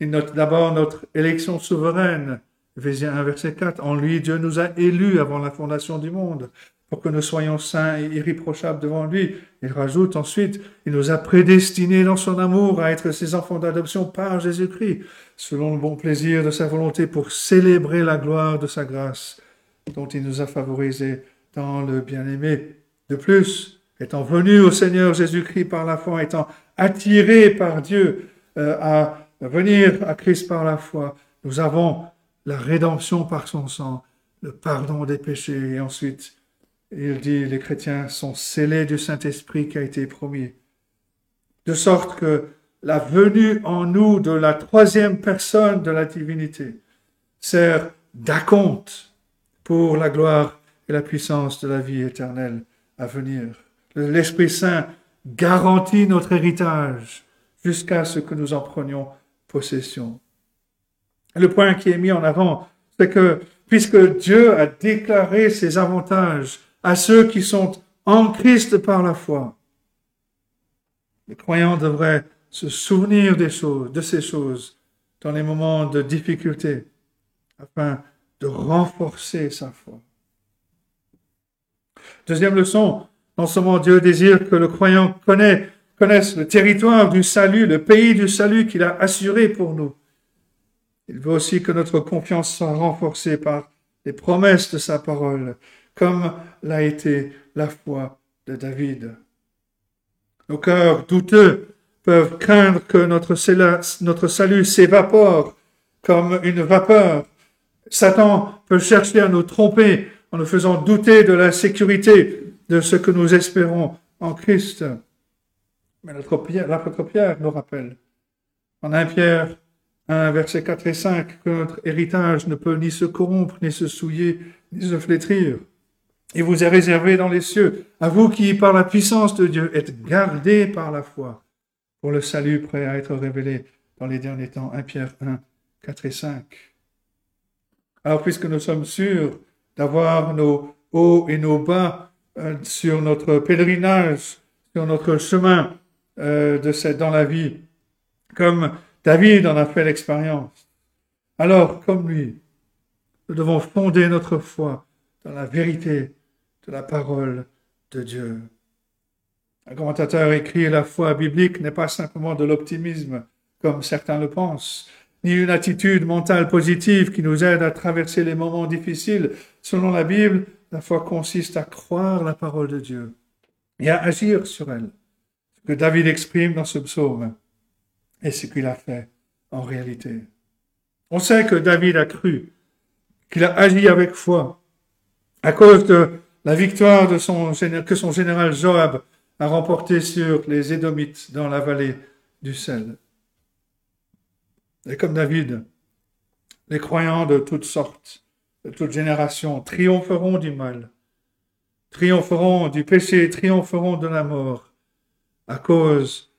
Il note d'abord notre élection souveraine, Éphésiens 1, verset 4. En lui, Dieu nous a élus avant la fondation du monde pour que nous soyons saints et irréprochables devant lui. Il rajoute ensuite, il nous a prédestinés dans son amour à être ses enfants d'adoption par Jésus-Christ, selon le bon plaisir de sa volonté pour célébrer la gloire de sa grâce, dont il nous a favorisés le bien-aimé. De plus, étant venus au Seigneur Jésus-Christ par la foi, étant attirés par Dieu euh, à venir à Christ par la foi, nous avons la rédemption par son sang, le pardon des péchés. Et ensuite, il dit, les chrétiens sont scellés du Saint-Esprit qui a été promis. De sorte que la venue en nous de la troisième personne de la divinité sert d'acompte pour la gloire et la puissance de la vie éternelle à venir. L'Esprit Saint garantit notre héritage jusqu'à ce que nous en prenions possession. Le point qui est mis en avant, c'est que puisque Dieu a déclaré ses avantages à ceux qui sont en Christ par la foi, les croyants devraient se souvenir de ces choses dans les moments de difficulté afin de renforcer sa foi. Deuxième leçon, non seulement Dieu désire que le croyant connaisse le territoire du salut, le pays du salut qu'il a assuré pour nous. Il veut aussi que notre confiance soit renforcée par les promesses de sa parole, comme l'a été la foi de David. Nos cœurs douteux peuvent craindre que notre, notre salut s'évapore comme une vapeur. Satan peut chercher à nous tromper en nous faisant douter de la sécurité de ce que nous espérons en Christ. Mais l'apôtre Pierre nous rappelle, en 1 Pierre 1, verset 4 et 5, que notre héritage ne peut ni se corrompre, ni se souiller, ni se flétrir. Il vous est réservé dans les cieux, à vous qui, par la puissance de Dieu, êtes gardés par la foi pour le salut prêt à être révélé dans les derniers temps. 1 Pierre 1, 4 et 5. Alors, puisque nous sommes sûrs d'avoir nos hauts et nos bas euh, sur notre pèlerinage, sur notre chemin euh, de cette, dans la vie, comme David en a fait l'expérience, alors, comme lui, nous devons fonder notre foi dans la vérité de la parole de Dieu. Un commentateur écrit La foi biblique n'est pas simplement de l'optimisme, comme certains le pensent, ni une attitude mentale positive qui nous aide à traverser les moments difficiles. Selon la Bible, la foi consiste à croire la parole de Dieu et à agir sur elle. Ce que David exprime dans ce psaume et ce qu'il a fait en réalité. On sait que David a cru, qu'il a agi avec foi, à cause de la victoire que son général Joab a remporté sur les Édomites dans la vallée du sel. Et comme David, les croyants de toutes sortes, de toutes générations, triompheront du mal, triompheront du péché, triompheront de la mort, à cause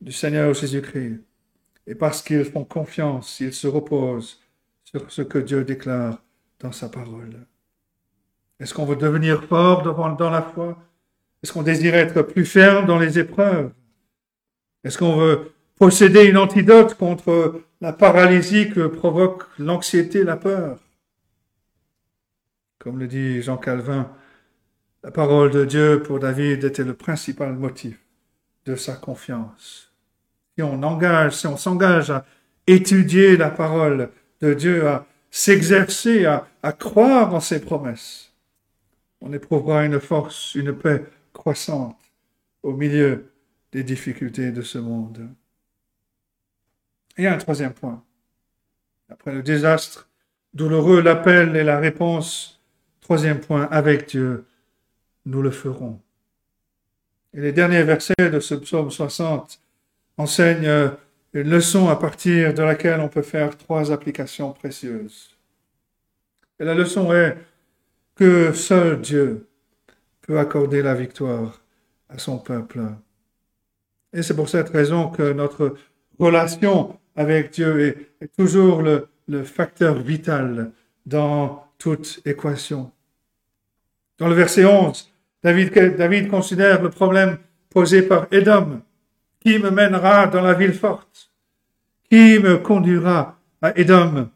du Seigneur Jésus-Christ. Et parce qu'ils font confiance, ils se reposent sur ce que Dieu déclare dans sa parole. Est-ce qu'on veut devenir fort dans la foi? Est-ce qu'on désire être plus ferme dans les épreuves? Est-ce qu'on veut posséder une antidote contre la paralysie que provoque l'anxiété, la peur? Comme le dit Jean Calvin, la parole de Dieu pour David était le principal motif de sa confiance. Si on engage, si on s'engage à étudier la parole de Dieu, à s'exercer, à, croire en ses promesses, on éprouvera une force, une paix croissante au milieu des difficultés de ce monde. Et un troisième point. Après le désastre douloureux, l'appel et la réponse, troisième point, avec Dieu, nous le ferons. Et les derniers versets de ce psaume 60 enseignent une leçon à partir de laquelle on peut faire trois applications précieuses. Et la leçon est que seul Dieu peut accorder la victoire à son peuple. Et c'est pour cette raison que notre relation avec Dieu est, toujours le, facteur vital dans toute équation. Dans le verset 11, David, considère le problème posé par Édom. Qui me mènera dans la ville forte? Qui me conduira à Édom?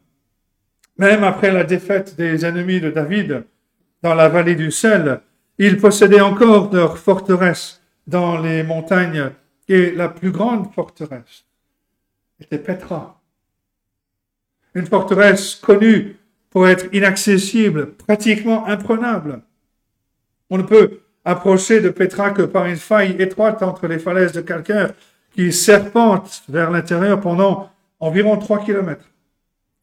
Même après la défaite des ennemis de David dans la vallée du sel, ils possédaient encore leur forteresse dans les montagnes et la plus grande forteresse était Petra. Une forteresse connue pour être inaccessible, pratiquement imprenable. On ne peut approcher de Petra que par une faille étroite entre les falaises de calcaire qui serpentent vers l'intérieur pendant environ trois kilomètres.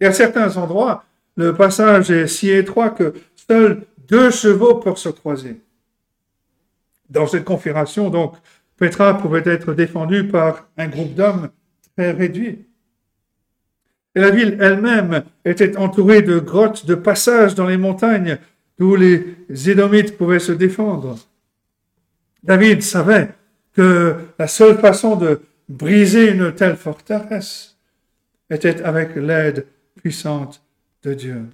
Et à certains endroits, le passage est si étroit que seuls deux chevaux peuvent se croiser. Dans cette configuration, donc, Petra pouvait être défendue par un groupe d'hommes très réduit. Et la ville elle-même était entourée de grottes, de passages dans les montagnes d'où les Édomites pouvaient se défendre. David savait que la seule façon de briser une telle forteresse était avec l'aide puissante de Dieu.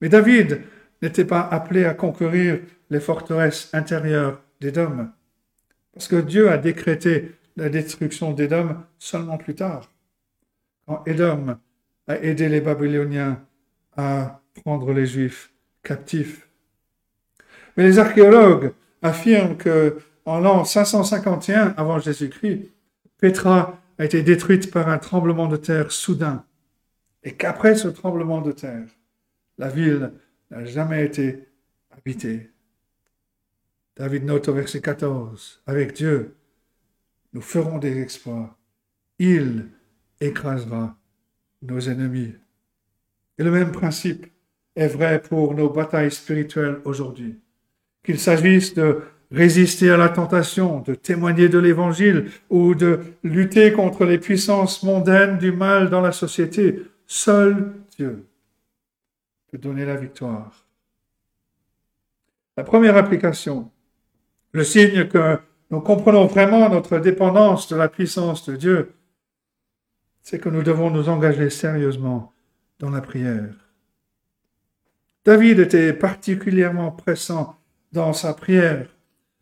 Mais David n'était pas appelé à conquérir les forteresses intérieures d'Édom, parce que Dieu a décrété la destruction d'Édom seulement plus tard quand Édom a aidé les Babyloniens à prendre les Juifs Mais les archéologues affirment que en l'an 551 avant Jésus-Christ, Petra a été détruite par un tremblement de terre soudain et qu'après ce tremblement de terre, la ville n'a jamais été habitée. David note au verset 14, avec Dieu, nous ferons des exploits. Il écrasera nos ennemis. Et le même principe est vrai pour nos batailles spirituelles aujourd'hui. Qu'il s'agisse de résister à la tentation, de témoigner de l'Évangile ou de lutter contre les puissances mondaines du mal dans la société, seul Dieu peut donner la victoire. La première application, le signe que nous comprenons vraiment notre dépendance de la puissance de Dieu, c'est que nous devons nous engager sérieusement dans la prière. David était particulièrement pressant dans sa prière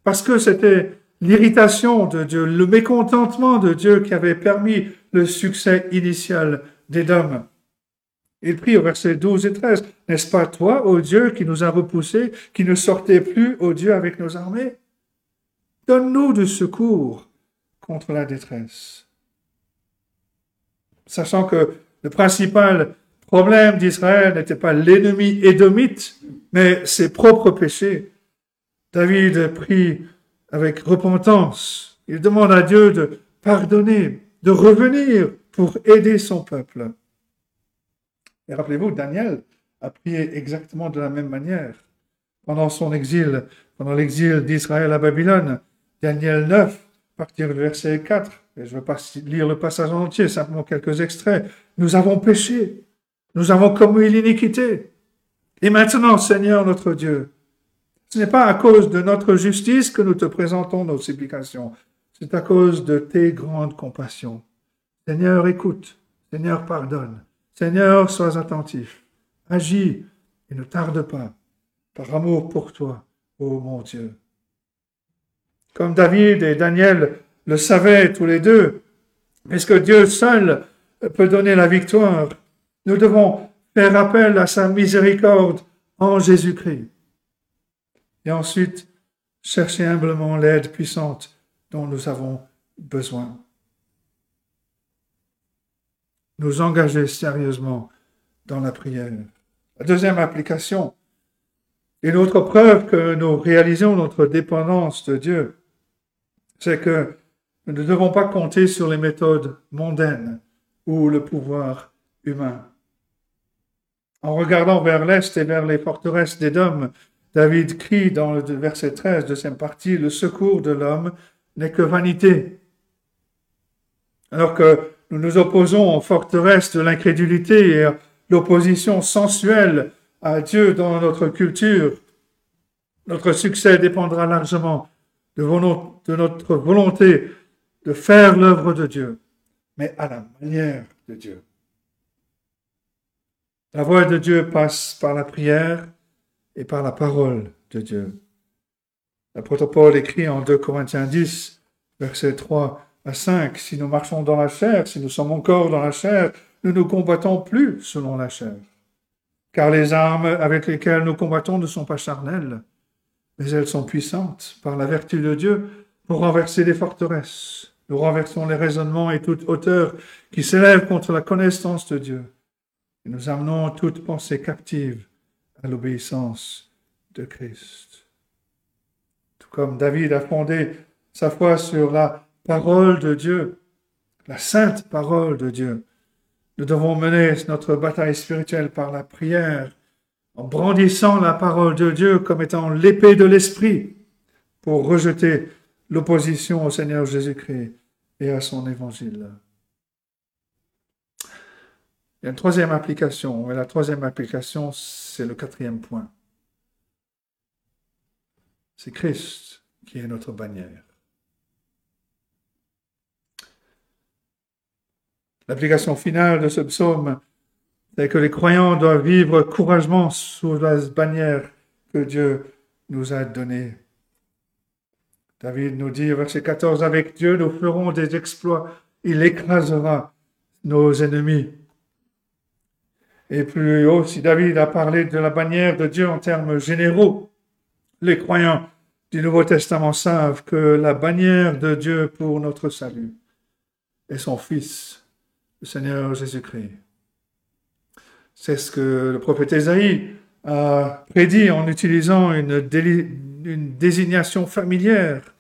parce que c'était l'irritation de Dieu, le mécontentement de Dieu qui avait permis le succès initial d'Édom. Il prie au verset 12 et 13, N'est-ce pas toi, ô Dieu, qui nous a repoussés, qui ne sortais plus, ô Dieu, avec nos armées? Donne-nous du secours contre la détresse sachant que le principal problème d'Israël n'était pas l'ennemi édomite, mais ses propres péchés. David prie avec repentance. Il demande à Dieu de pardonner, de revenir pour aider son peuple. Et rappelez-vous, Daniel a prié exactement de la même manière. Pendant son exil, pendant l'exil d'Israël à Babylone, Daniel 9, partir du verset 4, je ne veux pas lire le passage en entier, simplement quelques extraits. Nous avons péché. Nous avons commis l'iniquité. Et maintenant, Seigneur notre Dieu, ce n'est pas à cause de notre justice que nous te présentons nos supplications. C'est à cause de tes grandes compassions. Seigneur, écoute. Seigneur, pardonne. Seigneur, sois attentif. Agis et ne tarde pas, par amour pour toi, ô mon Dieu. Comme David et Daniel le savaient tous les deux, puisque Dieu seul peut donner la victoire? Nous devons faire appel à sa miséricorde en Jésus-Christ. Et ensuite, chercher humblement l'aide puissante dont nous avons besoin. Nous engager sérieusement dans la prière. La deuxième application, une autre preuve que nous réalisons notre dépendance de Dieu, c'est que nous ne devons pas compter sur les méthodes mondaines ou le pouvoir humain. En regardant vers l'est et vers les forteresses d'Édom, David crie dans le verset 13 de cette partie, le secours de l'homme n'est que vanité. Alors que nous nous opposons aux forteresses de l'incrédulité et à l'opposition sensuelle à Dieu dans notre culture, notre succès dépendra largement de, notre volonté de faire l'œuvre de Dieu, mais à la manière de Dieu. La voix de Dieu passe par la prière et par la parole de Dieu. L'apôtre Paul écrit en 2 Corinthiens 10, versets 3 à 5, Si nous marchons dans la chair, si nous sommes encore dans la chair, nous ne combattons plus selon la chair. Car les armes avec lesquelles nous combattons ne sont pas charnelles, mais elles sont puissantes par la vertu de Dieu pour renverser les forteresses. Nous renversons les raisonnements et toute hauteur qui s'élève contre la connaissance de Dieu. Et nous amenons toute pensée captive à l'obéissance de Christ. Tout comme David a fondé sa foi sur la parole de Dieu, la sainte parole de Dieu, Nous devons mener notre bataille spirituelle par la prière, en brandissant la parole de Dieu comme étant l'épée de l'esprit pour rejeter l'opposition au Seigneur Jésus-Christ et à son évangile. Il y a une troisième application, et la troisième application, c'est le quatrième point. C'est Christ qui est notre bannière. L'application finale de ce psaume, c'est que les croyants doivent vivre courageusement sous la bannière que Dieu nous a donnée. David nous dit, verset 14, avec Dieu, nous ferons des exploits. Il écrasera nos ennemis. Et plus haut, si David a parlé de la bannière de Dieu en termes généraux, les croyants du Nouveau Testament savent que la bannière de Dieu pour notre salut est son Fils, le Seigneur Jésus-Christ. C'est ce que le prophète Ésaïe a prédit en utilisant une, une désignation familière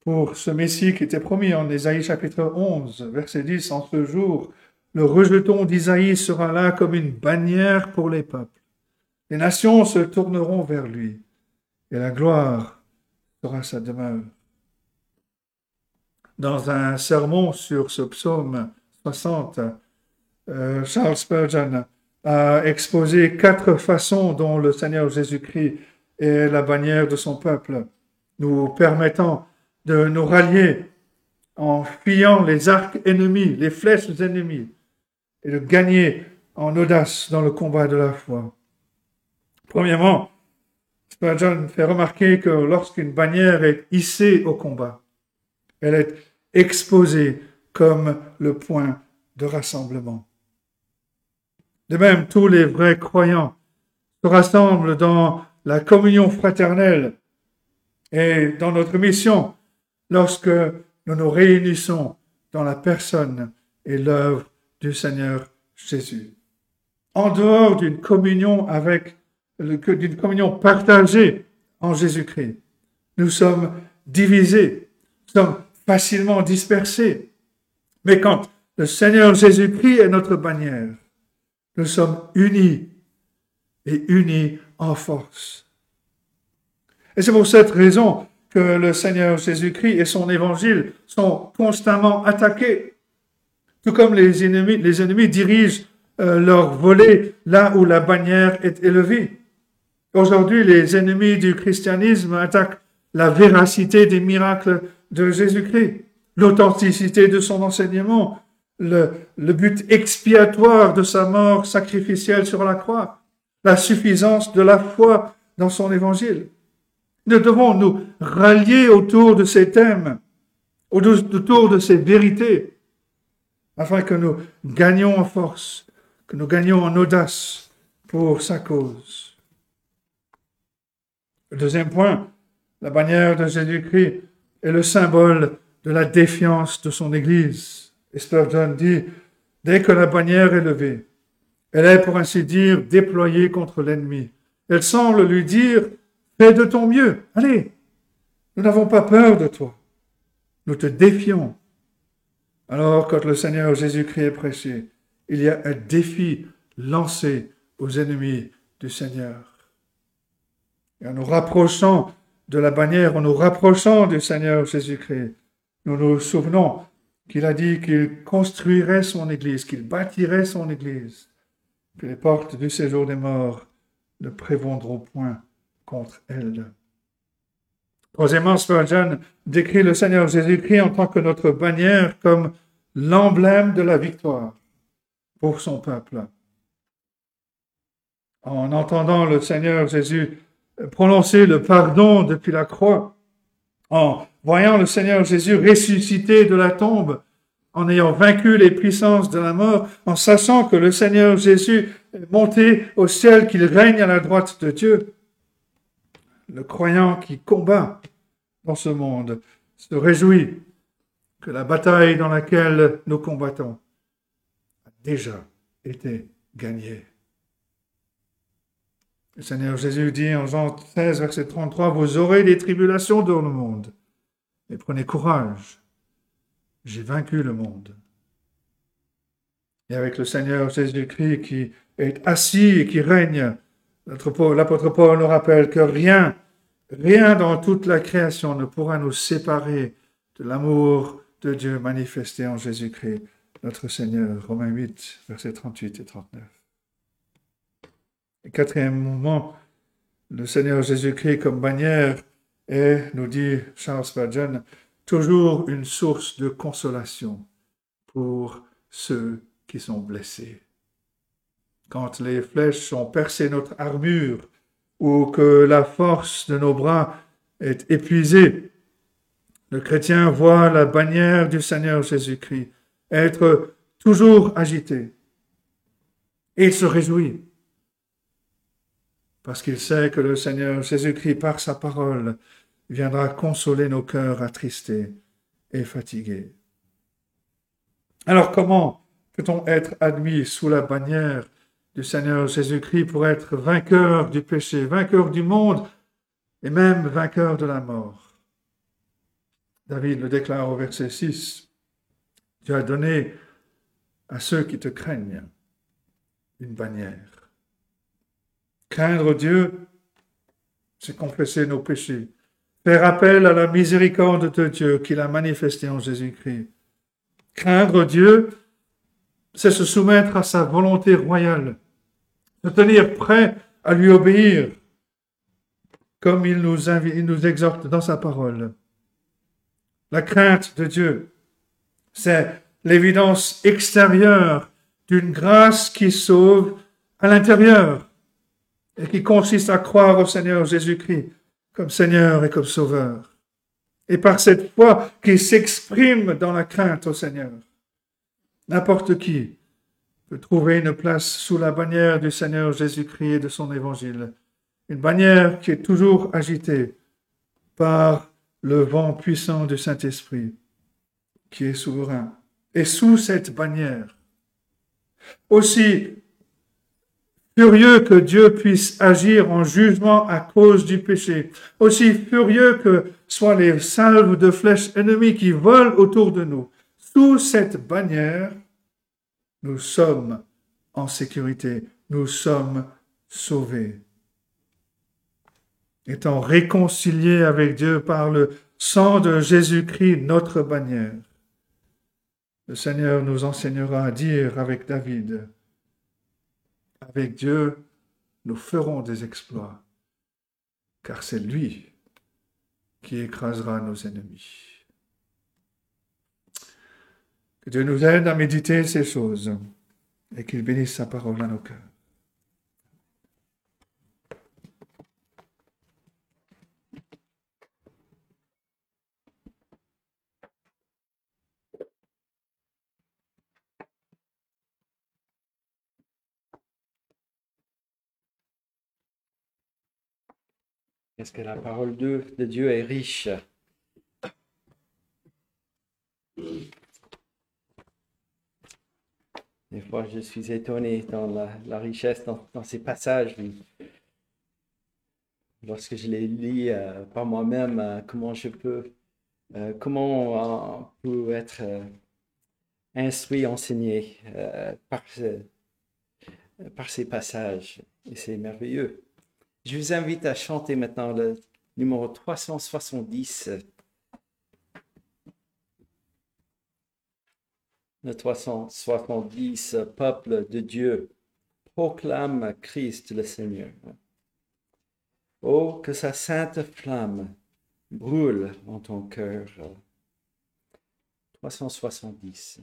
pour ce Messie qui était promis en Ésaïe chapitre 11, verset 10, en ce jour, le rejeton d'Isaïe sera là comme une bannière pour les peuples. Les nations se tourneront vers lui et la gloire sera sa demeure. Dans un sermon sur ce psaume 60, euh, Charles Spurgeon a exposé quatre façons dont le Seigneur Jésus-Christ est la bannière de son peuple, nous permettant de nous rallier en fuyant les arcs ennemis, les flèches ennemies, et de gagner en audace dans le combat de la foi. Premièrement, Spurgeon fait remarquer que lorsqu'une bannière est hissée au combat, elle est exposée comme le point de rassemblement. De même, tous les vrais croyants se rassemblent dans la communion fraternelle et dans notre mission lorsque nous nous réunissons dans la personne et l'œuvre du Seigneur Jésus. En dehors d'une communion avec, d'une communion partagée en Jésus-Christ, nous sommes divisés, nous sommes facilement dispersés. Mais quand le Seigneur Jésus-Christ est notre bannière, nous sommes unis et unis en force. Et c'est pour cette raison que le Seigneur Jésus-Christ et son évangile sont constamment attaqués. Tout comme les ennemis, dirigent euh, leur volée là où la bannière est élevée. Aujourd'hui, les ennemis du christianisme attaquent la véracité des miracles de Jésus-Christ, l'authenticité de son enseignement, le but expiatoire de sa mort sacrificielle sur la croix, la suffisance de la foi dans son évangile. Nous devons nous rallier autour de ces thèmes, autour de ces vérités, afin que nous gagnions en force, que nous gagnions en audace pour sa cause. Le deuxième point, la bannière de Jésus-Christ est le symbole de la défiance de son Église. Spurgeon dit, dès que la bannière est levée, elle est, pour ainsi dire, déployée contre l'ennemi. Elle semble lui dire, Fais de ton mieux. Allez, nous n'avons pas peur de toi. Nous te défions. Alors, quand le Seigneur Jésus-Christ est prêché, il y a un défi lancé aux ennemis du Seigneur. Et en nous rapprochant de la bannière, en nous rapprochant du Seigneur Jésus-Christ, nous nous souvenons qu'il a dit qu'il construirait son Église, qu'il bâtirait son Église, que les portes du séjour des morts ne prévendront point contre elle. Troisièmement, Spurgeon décrit le Seigneur Jésus-Christ en tant que notre bannière comme l'emblème de la victoire pour son peuple. En entendant le Seigneur Jésus prononcer le pardon depuis la croix, en voyant le Seigneur Jésus ressusciter de la tombe, en ayant vaincu les puissances de la mort, en sachant que le Seigneur Jésus est monté au ciel, qu'il règne à la droite de Dieu, le croyant qui combat dans ce monde se réjouit que la bataille dans laquelle nous combattons a déjà été gagnée. Le Seigneur Jésus dit en Jean 16, verset 33, Vous aurez des tribulations dans le monde, mais prenez courage, j'ai vaincu le monde. et avec le Seigneur Jésus-Christ qui est assis et qui règne. L'apôtre Paul nous rappelle que rien, rien dans toute la création ne pourra nous séparer de l'amour de Dieu manifesté en Jésus-Christ, notre Seigneur. Romains 8, versets 38 et 39. Et quatrièmement, le Seigneur Jésus-Christ comme bannière est, nous dit Charles Spurgeon, toujours une source de consolation pour ceux qui sont blessés. Quand les flèches ont percé notre armure ou que la force de nos bras est épuisée, le chrétien voit la bannière du Seigneur Jésus-Christ être toujours agitée et il se réjouit parce qu'il sait que le Seigneur Jésus-Christ, par sa parole, viendra consoler nos cœurs attristés et fatigués. Alors comment peut-on être admis sous la bannière du Seigneur Jésus-Christ pour être vainqueur du péché, vainqueur du monde et même vainqueur de la mort David le déclare au verset 6. Tu as donné à ceux qui te craignent une bannière. Craindre Dieu, c'est confesser nos péchés, Faire appel à la miséricorde de Dieu qu'il a manifestée en Jésus-Christ. Craindre Dieu, c'est se soumettre à sa volonté royale, se tenir prêt à lui obéir, comme il nous, il nous exhorte dans sa parole. La crainte de Dieu, c'est l'évidence extérieure d'une grâce qui sauve à l'intérieur et qui consiste à croire au Seigneur Jésus-Christ comme Seigneur et comme Sauveur. Et par cette foi qui s'exprime dans la crainte au Seigneur. N'importe qui peut trouver une place sous la bannière du Seigneur Jésus-Christ et de son évangile. Une bannière qui est toujours agitée par le vent puissant du Saint-Esprit, qui est souverain. Et sous cette bannière, aussi furieux que Dieu puisse agir en jugement à cause du péché, aussi furieux que soient les salves de flèches ennemies qui volent autour de nous. Sous cette bannière, nous sommes en sécurité, nous sommes sauvés. Étant réconciliés avec Dieu par le sang de Jésus-Christ, notre bannière. Le Seigneur nous enseignera à dire avec David, avec Dieu, nous ferons des exploits, car c'est lui qui écrasera nos ennemis. Dieu nous aide à méditer ces choses et qu'il bénisse sa parole à nos cœurs. Est-ce que la parole de, Dieu est riche? Des fois, je suis étonné dans la, richesse dans, ces passages. Lorsque je les lis euh, par moi-même, euh, comment je peux, euh, comment on peut être instruit, enseigné par, par ces passages. Et c'est merveilleux. Je vous invite à chanter maintenant le numéro 370. Le 370, peuple de Dieu, proclame Christ le Seigneur. Oh, que sa sainte flamme brûle en ton cœur. 370.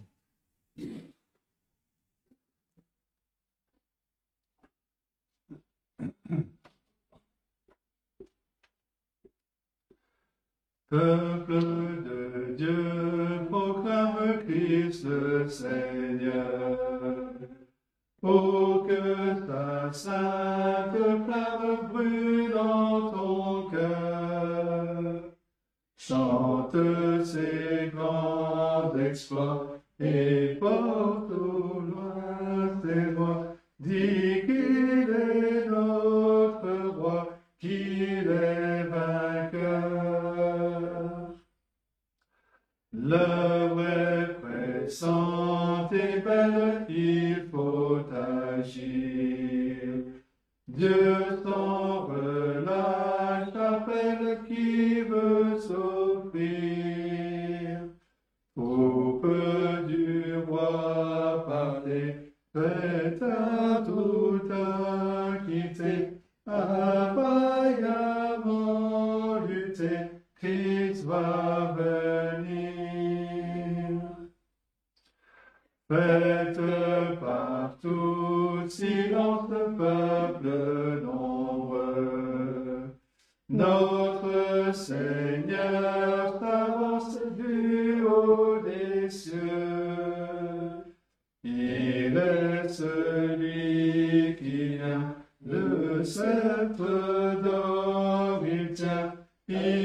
Peuple de Dieu, proclame Christ le Seigneur. Oh, que ta sainte flamme brûle dans ton cœur. Chante ses grands exploits et porte au loin tes voix. L'œuvre est pressante est belle, il faut agir. Dieu Faites partout silence le peuple nombreux. Notre Seigneur s'avance du haut des cieux. Il est celui qui vient le sceptre d'or, il tient, il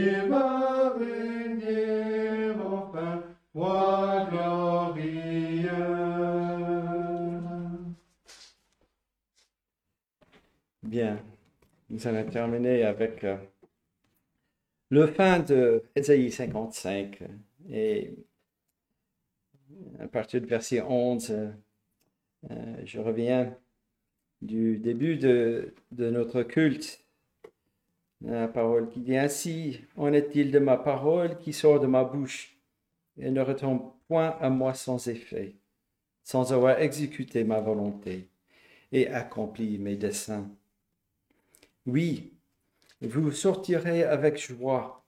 nous allons terminer avec euh, le fin de Ésaïe 55 et à partir du verset 11, euh, euh, je reviens du début de, de notre culte. La parole qui dit ainsi, en est-il de ma parole qui sort de ma bouche et ne retombe point à moi sans effet, sans avoir exécuté ma volonté et accompli mes desseins? Oui, vous sortirez avec joie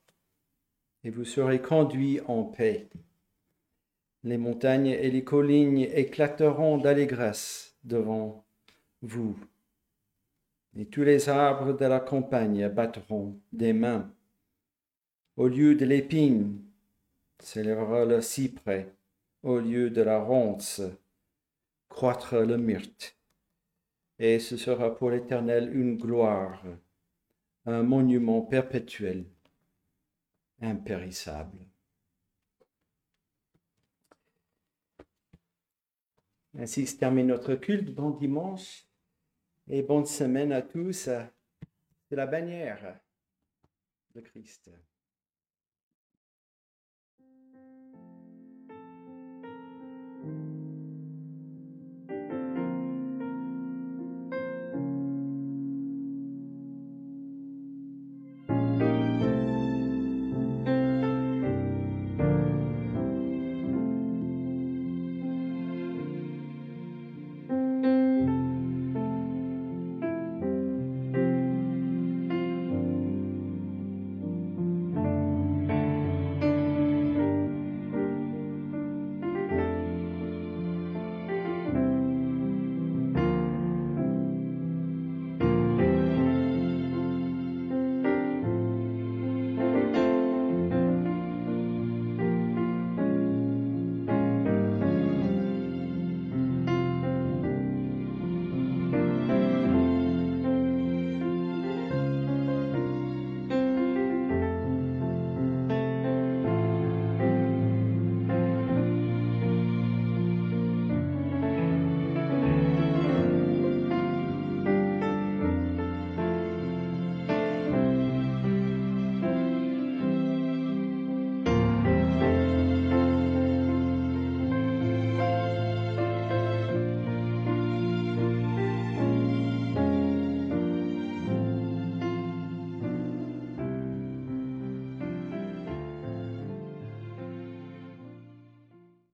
et vous serez conduits en paix. Les montagnes et les collines éclateront d'allégresse devant vous. Et tous les arbres de la campagne battront des mains. Au lieu de l'épine s'élèvera le cyprès, au lieu de la ronce croître le myrte. Et ce sera pour l'Éternel une gloire, un monument perpétuel, impérissable. Ainsi se termine notre culte. Bon dimanche et bonne semaine à tous. C'est la bannière de Christ.